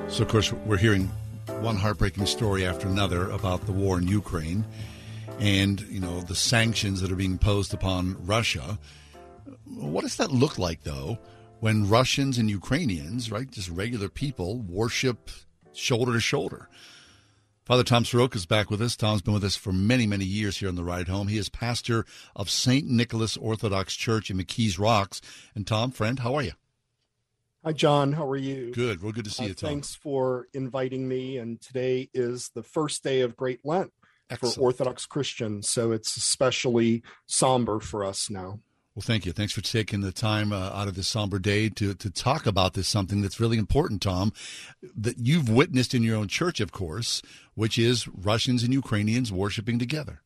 So, of course, we're hearing one heartbreaking story after another about the war in Ukraine and, you know, the sanctions that are being imposed upon Russia. What does that look like, though, when Russians and Ukrainians, right, just regular people, worship shoulder to shoulder? Father Tom Soroka is back with us. Tom's been with us for many, many years here on the ride home. He is pastor of St. Nicholas Orthodox Church in McKees Rocks. And Tom, friend, how are you? Hi, John. How are you? Good. We're good to see Uh, you, Tom. Thanks for inviting me. And today is the first day of Great Lent Excellent. for Orthodox Christians. So it's especially somber for us now. Well, thank you. Thanks for taking the time uh, out of this somber day to, to talk about this something that's really important, Tom, that you've witnessed in your own church, of course, which is Russians and Ukrainians worshiping together.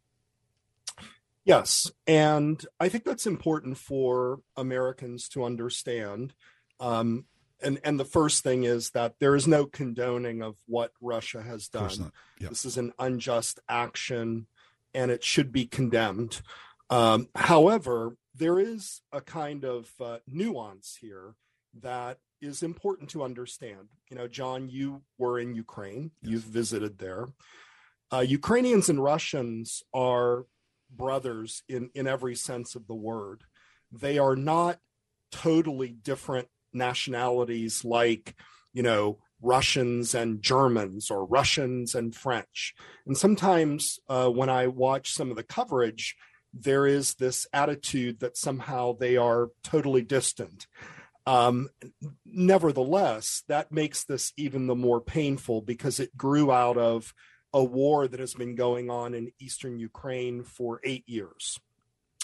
Yes, and I think that's important for Americans to understand. Um, and and the first thing is that there is no condoning of what Russia has done. Yeah. This is an unjust action, and it should be condemned. Um, however, there is a kind of uh, nuance here that is important to understand. You know, John, you were in Ukraine. You've visited there. Uh, Ukrainians and Russians are brothers in in every sense of the word. They are not totally different nationalities like, you know, Russians and Germans or Russians and French. And sometimes uh, when I watch some of the coverage, there is this attitude that somehow they are totally distant. Um, nevertheless, that makes this even the more painful because it grew out of a war that has been going on in eastern Ukraine for eight years.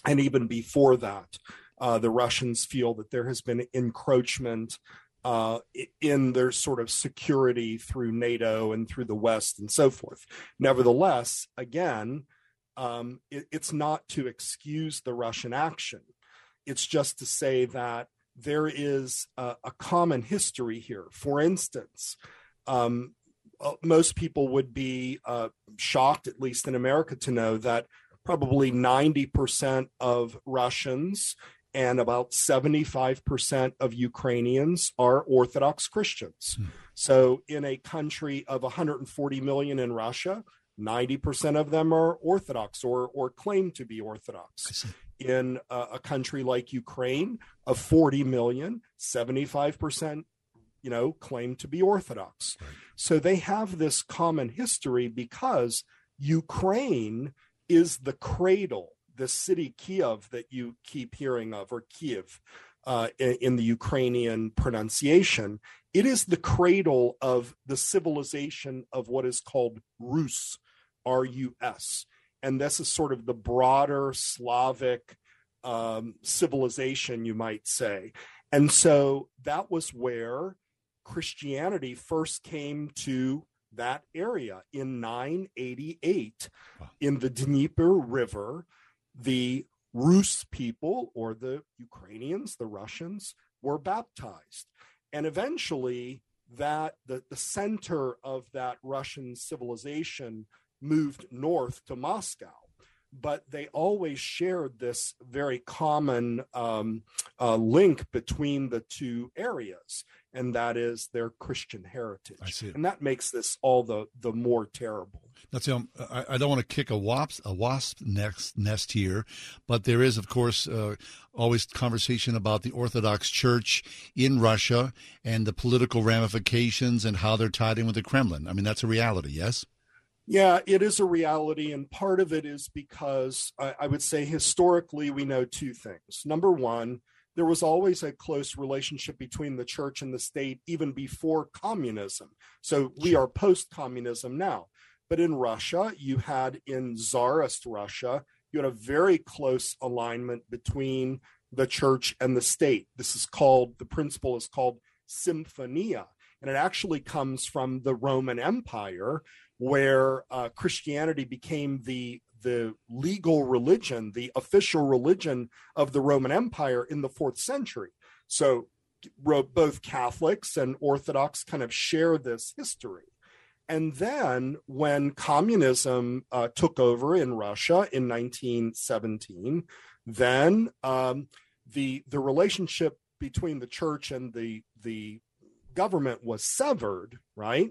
And even before that, uh, the Russians feel that there has been encroachment uh, in their sort of security through NATO and through the West and so forth. Nevertheless, again, um, it, it's not to excuse the Russian action. It's just to say that there is a, a common history here. For instance, um, uh, most people would be uh, shocked, at least in America, to know that probably 90% of Russians and about 75% of Ukrainians are Orthodox Christians. So, in a country of 140 million in Russia, 90% of them are Orthodox or, or claim to be Orthodox. In a, a country like Ukraine of 40 million, 75% you know, claim to be Orthodox. So they have this common history because Ukraine is the cradle, the city Kiev that you keep hearing of, or Kiev uh, in, in the Ukrainian pronunciation. It is the cradle of the civilization of what is called Rus, R U S. And this is sort of the broader Slavic um, civilization, you might say. And so that was where Christianity first came to that area in 988 in the Dnieper River. The Rus people, or the Ukrainians, the Russians, were baptized. And eventually, that the, the center of that Russian civilization moved north to Moscow. But they always shared this very common um, uh, link between the two areas, and that is their Christian heritage. I see. And that makes this all the, the more terrible. That's um, I, I don't want to kick a wasp a wasp nest nest here, but there is, of course, uh, always conversation about the Orthodox Church in Russia and the political ramifications and how they're tied in with the Kremlin. I mean, that's a reality. Yes. Yeah, it is a reality. And part of it is because I, I would say historically, we know two things. Number one, there was always a close relationship between the church and the state, even before communism. So we are post communism now. But in Russia, you had in Tsarist Russia, you had a very close alignment between the church and the state. This is called, the principle is called symphonia. And it actually comes from the Roman Empire, where uh, Christianity became the the legal religion, the official religion of the Roman Empire in the fourth century. So both Catholics and Orthodox kind of share this history. And then when communism uh, took over in Russia in 1917, then um, the the relationship between the church and the the government was severed, right?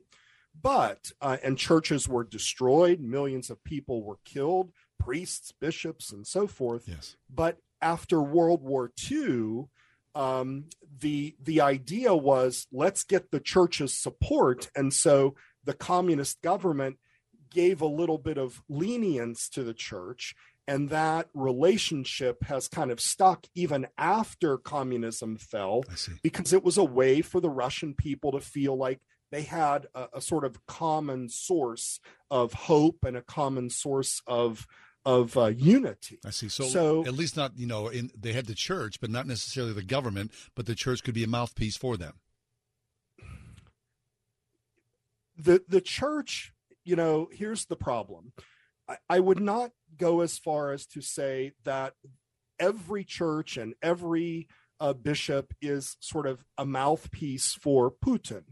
But uh, and churches were destroyed, millions of people were killed, priests, bishops, and so forth. Yes. But after World War II, um, the the idea was let's get the church's support, and so the communist government gave a little bit of lenience to the church and that relationship has kind of stuck even after communism fell because it was a way for the russian people to feel like they had a, a sort of common source of hope and a common source of of uh, unity I see. So, So- at least not, you know, in they had the church, but not necessarily the government, but the church could be a mouthpiece for them. the the church you know here's the problem I, I would not go as far as to say that every church and every uh, bishop is sort of a mouthpiece for Putin.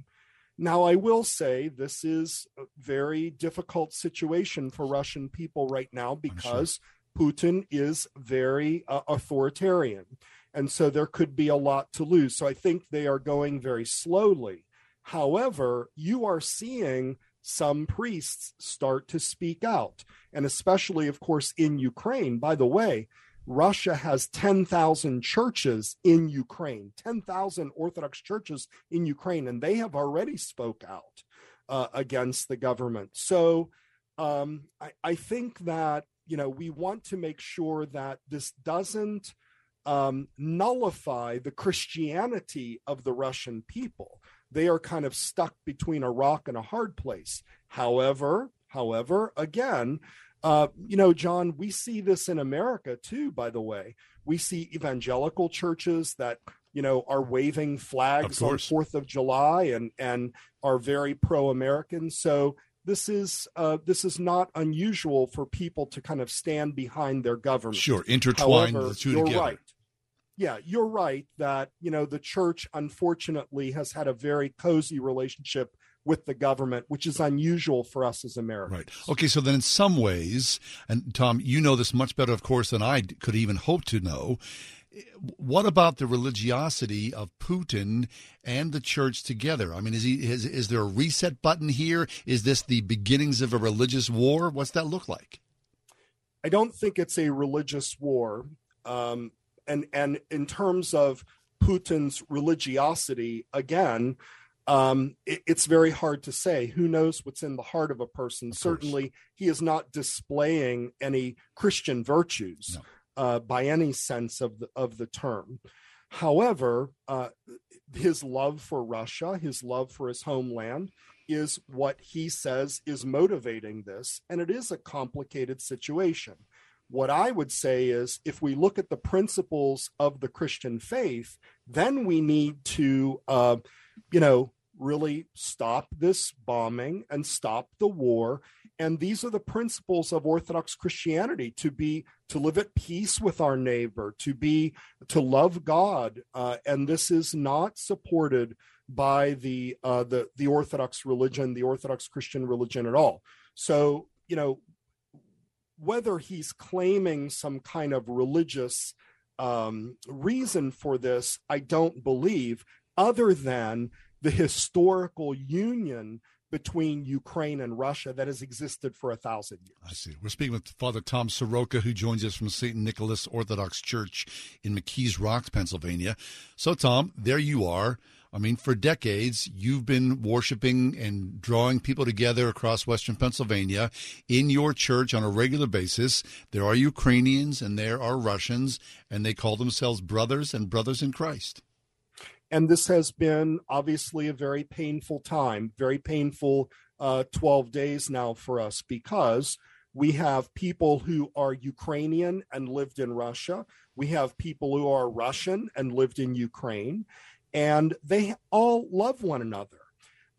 Now, I will say this is a very difficult situation for Russian people right now because Putin is very uh, authoritarian. And so there could be a lot to lose. So I think they are going very slowly. However, you are seeing some priests start to speak out. And especially, of course, in Ukraine. By the way, Russia has 10,000 churches in Ukraine, 10,000 Orthodox churches in Ukraine, and they have already spoke out uh, against the government. So um, I, I think that, you know, we want to make sure that this doesn't um, nullify the Christianity of the Russian people. They are kind of stuck between a rock and a hard place. However, however, again, uh, you know, John, we see this in America too, by the way. We see evangelical churches that, you know, are waving flags on 4th of July and, and are very pro American. So this is uh, this is not unusual for people to kind of stand behind their government. Sure, intertwine However, the two you're together. Right. Yeah, you're right that you know the church unfortunately has had a very cozy relationship with the government, which is unusual for us as Americans. Right. Okay, so then in some ways, and Tom, you know this much better, of course, than I could even hope to know. What about the religiosity of Putin and the church together? I mean, is he is, is there a reset button here? Is this the beginnings of a religious war? What's that look like? I don't think it's a religious war. Um, and and in terms of Putin's religiosity, again, um, it, it's very hard to say. Who knows what's in the heart of a person? Certainly, he is not displaying any Christian virtues uh, by any sense of the of the term. However, uh, his love for Russia, his love for his homeland, is what he says is motivating this, and it is a complicated situation. What I would say is if we look at the principles of the Christian faith, then we need to, uh, you know, really stop this bombing and stop the war. And these are the principles of Orthodox Christianity to be, to live at peace with our neighbor, to be, to love God. Uh, and this is not supported by the, uh, the, the Orthodox religion, the Orthodox Christian religion at all. So, you know, whether he's claiming some kind of religious um, reason for this, I don't believe, other than the historical union between Ukraine and Russia that has existed for a thousand years. I see. We're speaking with Father Tom Soroka, who joins us from St. Nicholas Orthodox Church in McKees Rocks, Pennsylvania. So, Tom, there you are. I mean, for decades, you've been worshiping and drawing people together across Western Pennsylvania in your church on a regular basis. There are Ukrainians and there are Russians, and they call themselves brothers and brothers in Christ. And this has been obviously a very painful time, very painful uh, 12 days now for us because we have people who are Ukrainian and lived in Russia. We have people who are Russian and lived in Ukraine and they all love one another.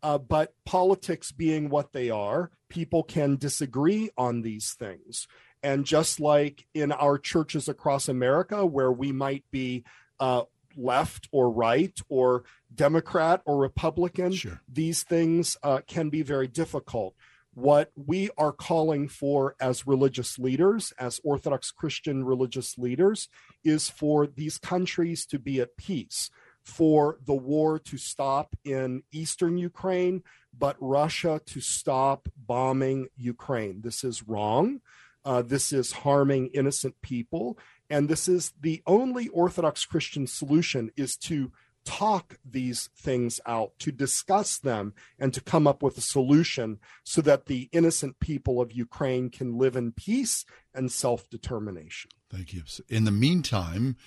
Uh, but politics being what they are, people can disagree on these things. And just like in our churches across America, where we might be uh, left or right or Democrat or Republican, these things uh, can be very difficult. What we are calling for as religious leaders, as Orthodox Christian religious leaders, is for these countries to be at peace for the war to stop in eastern Ukraine, but Russia to stop bombing Ukraine. This is wrong. Uh, this is harming innocent people. And this is the only Orthodox Christian solution is to talk these things out, to discuss them, and to come up with a solution so that the innocent people of Ukraine can live in peace and self determination. Thank you. In the meantime,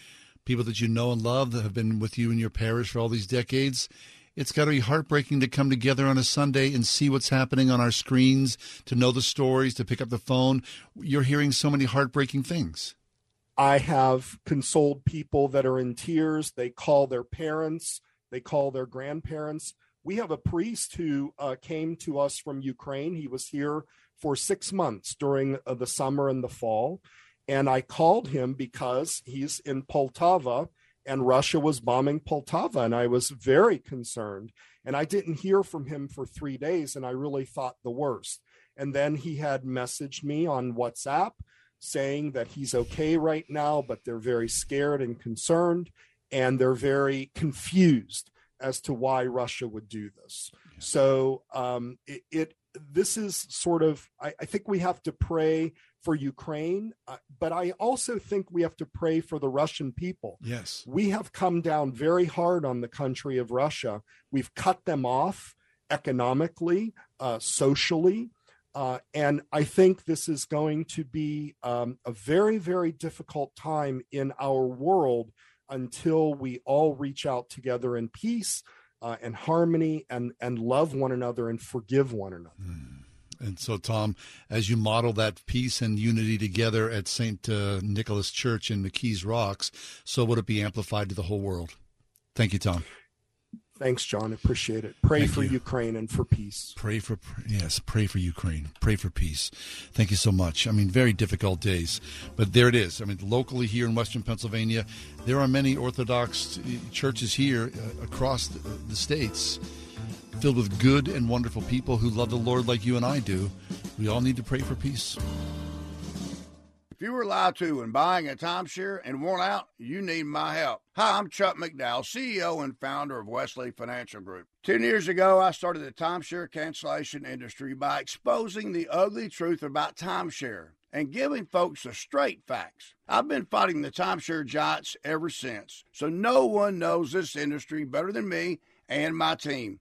people that you know and love that have been with you in your parish for all these decades. It's got to be heartbreaking to come together on a Sunday and see what's happening on our screens, to know the stories, to pick up the phone. You're hearing so many heartbreaking things. I have consoled people that are in tears. They call their parents, they call their grandparents. We have a priest who uh, came to us from Ukraine. He was here for six months during uh, the summer and the fall. And I called him because he's in Poltava and Russia was bombing Poltava. And I was very concerned. And I didn't hear from him for three days. And I really thought the worst. And then he had messaged me on WhatsApp saying that he's okay right now, but they're very scared and concerned. And they're very confused as to why Russia would do this. So um, it, it this is sort of I, I think we have to pray for Ukraine, uh, but I also think we have to pray for the Russian people. Yes. We have come down very hard on the country of Russia. We've cut them off economically, uh, socially. Uh, and I think this is going to be um, a very, very difficult time in our world until we all reach out together in peace uh, and harmony and, and love one another and forgive one another. And so, Tom, as you model that peace and unity together at St. Uh, Nicholas Church in McKees Rocks, so would it be amplified to the whole world? Thank you, Tom. Thanks, John. Appreciate it. Pray Thank for you. Ukraine and for peace. Pray for yes, pray for Ukraine. Pray for peace. Thank you so much. I mean, very difficult days, but there it is. I mean, locally here in Western Pennsylvania, there are many Orthodox churches here uh, across the, the states, filled with good and wonderful people who love the Lord like you and I do. We all need to pray for peace. If you were lied to when buying a timeshare and worn out, you need my help. Hi, I'm Chuck McDowell, CEO and founder of Wesley Financial Group. Ten years ago, I started the timeshare cancellation industry by exposing the ugly truth about timeshare and giving folks the straight facts. I've been fighting the timeshare giants ever since, so no one knows this industry better than me and my team.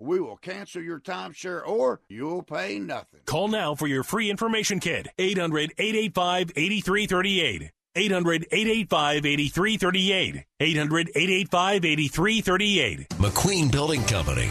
we will cancel your timeshare or you'll pay nothing. Call now for your free information kit. 800 885 8338. 800 885 8338. 800 885 8338. McQueen Building Company.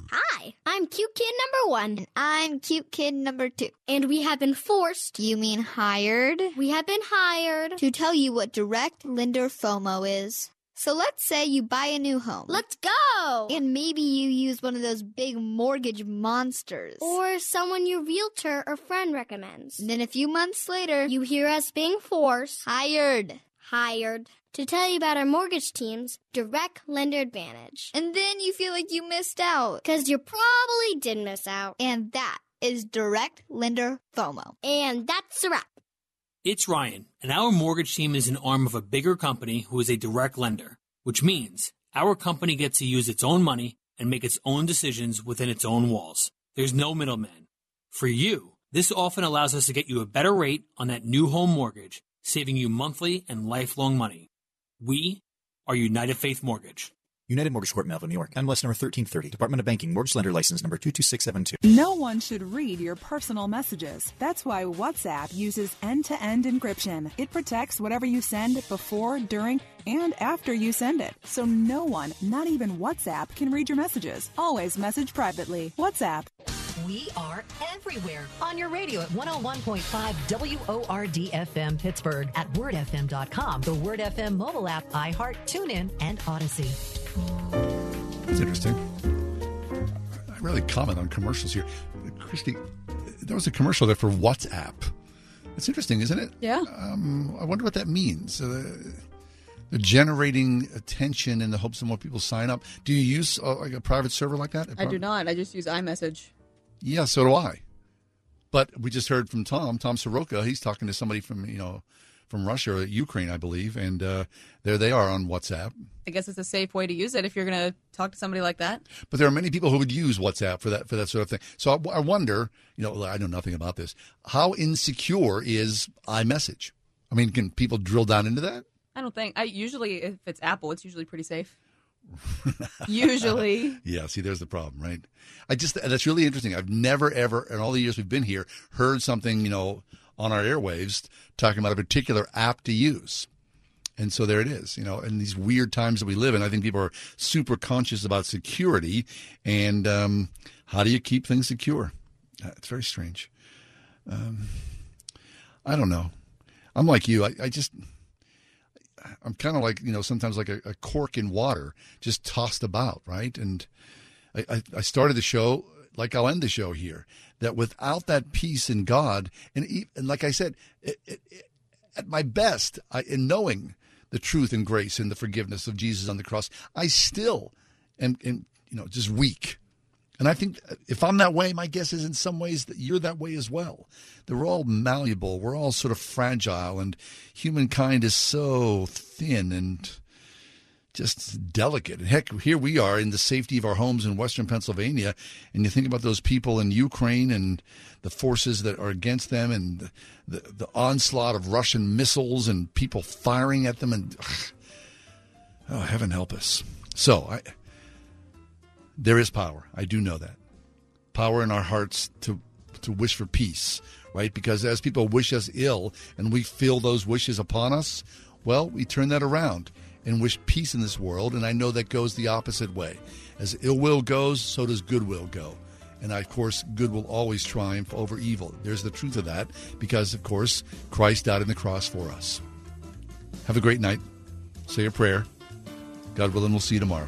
Hi, I'm cute kid number one. And I'm cute kid number two. And we have been forced. You mean hired? We have been hired to tell you what direct lender FOMO is. So let's say you buy a new home. Let's go! And maybe you use one of those big mortgage monsters. Or someone your realtor or friend recommends. And then a few months later, you hear us being forced. Hired. Hired to tell you about our mortgage team's direct lender advantage. And then you feel like you missed out. Because you probably did miss out. And that is direct lender FOMO. And that's a wrap. It's Ryan, and our mortgage team is an arm of a bigger company who is a direct lender, which means our company gets to use its own money and make its own decisions within its own walls. There's no middleman. For you, this often allows us to get you a better rate on that new home mortgage, saving you monthly and lifelong money. We are United Faith Mortgage. United Mortgage Corp, Melville, New York. MLS number 1330. Department of Banking. Mortgage Lender License number 22672. No one should read your personal messages. That's why WhatsApp uses end to end encryption. It protects whatever you send before, during, and after you send it. So no one, not even WhatsApp, can read your messages. Always message privately. WhatsApp. We are everywhere on your radio at 101.5 WORD FM Pittsburgh, at wordfm.com, the Word FM mobile app, iHeart, TuneIn, and Audacy. That's interesting. I really comment on commercials here. Christy, there was a commercial there for WhatsApp. It's interesting, isn't it? Yeah. Um, I wonder what that means. Uh, they're generating attention in the hopes that more people sign up. Do you use uh, like a private server like that? I do not. I just use iMessage. Yeah, so do I. But we just heard from Tom, Tom Soroka. He's talking to somebody from you know from Russia or Ukraine, I believe, and uh, there they are on WhatsApp. I guess it's a safe way to use it if you're going to talk to somebody like that. But there are many people who would use WhatsApp for that for that sort of thing. So I, I wonder, you know, I know nothing about this. How insecure is iMessage? I mean, can people drill down into that? I don't think. I usually, if it's Apple, it's usually pretty safe. Usually. Yeah, see, there's the problem, right? I just that's really interesting. I've never ever in all the years we've been here heard something, you know, on our airwaves talking about a particular app to use. And so there it is, you know, in these weird times that we live in, I think people are super conscious about security and um, how do you keep things secure? Uh, It's very strange. Um, I don't know. I'm like you. I, I just, I'm kind of like, you know, sometimes like a, a cork in water, just tossed about, right? And I, I, started the show like I'll end the show here that without that peace in God, and, and like I said, it, it, it- at my best, I, in knowing the truth and grace and the forgiveness of Jesus on the cross, I still am, am you know, just weak. And I think uh, if I'm that way, my guess is in some ways that you're that way as well. That we're all malleable, we're all sort of fragile, and humankind is so thin and just delicate. And heck, here we are in the safety of our homes in Western Pennsylvania, and you think about those people in Ukraine and the forces that are against them, and the the onslaught of Russian missiles and people firing at them, and oh, heaven help us. So I, there is power. I do know that power in our hearts to to wish for peace, right? Because as people wish us ill and we feel those wishes upon us, well, we turn that around and wish peace in this world. And I know that goes the opposite way. As ill will goes, so does goodwill go. And of course, good will always triumph over evil. There's the truth of that because, of course, Christ died on the cross for us. Have a great night. Say a prayer. God willing, we'll see you tomorrow.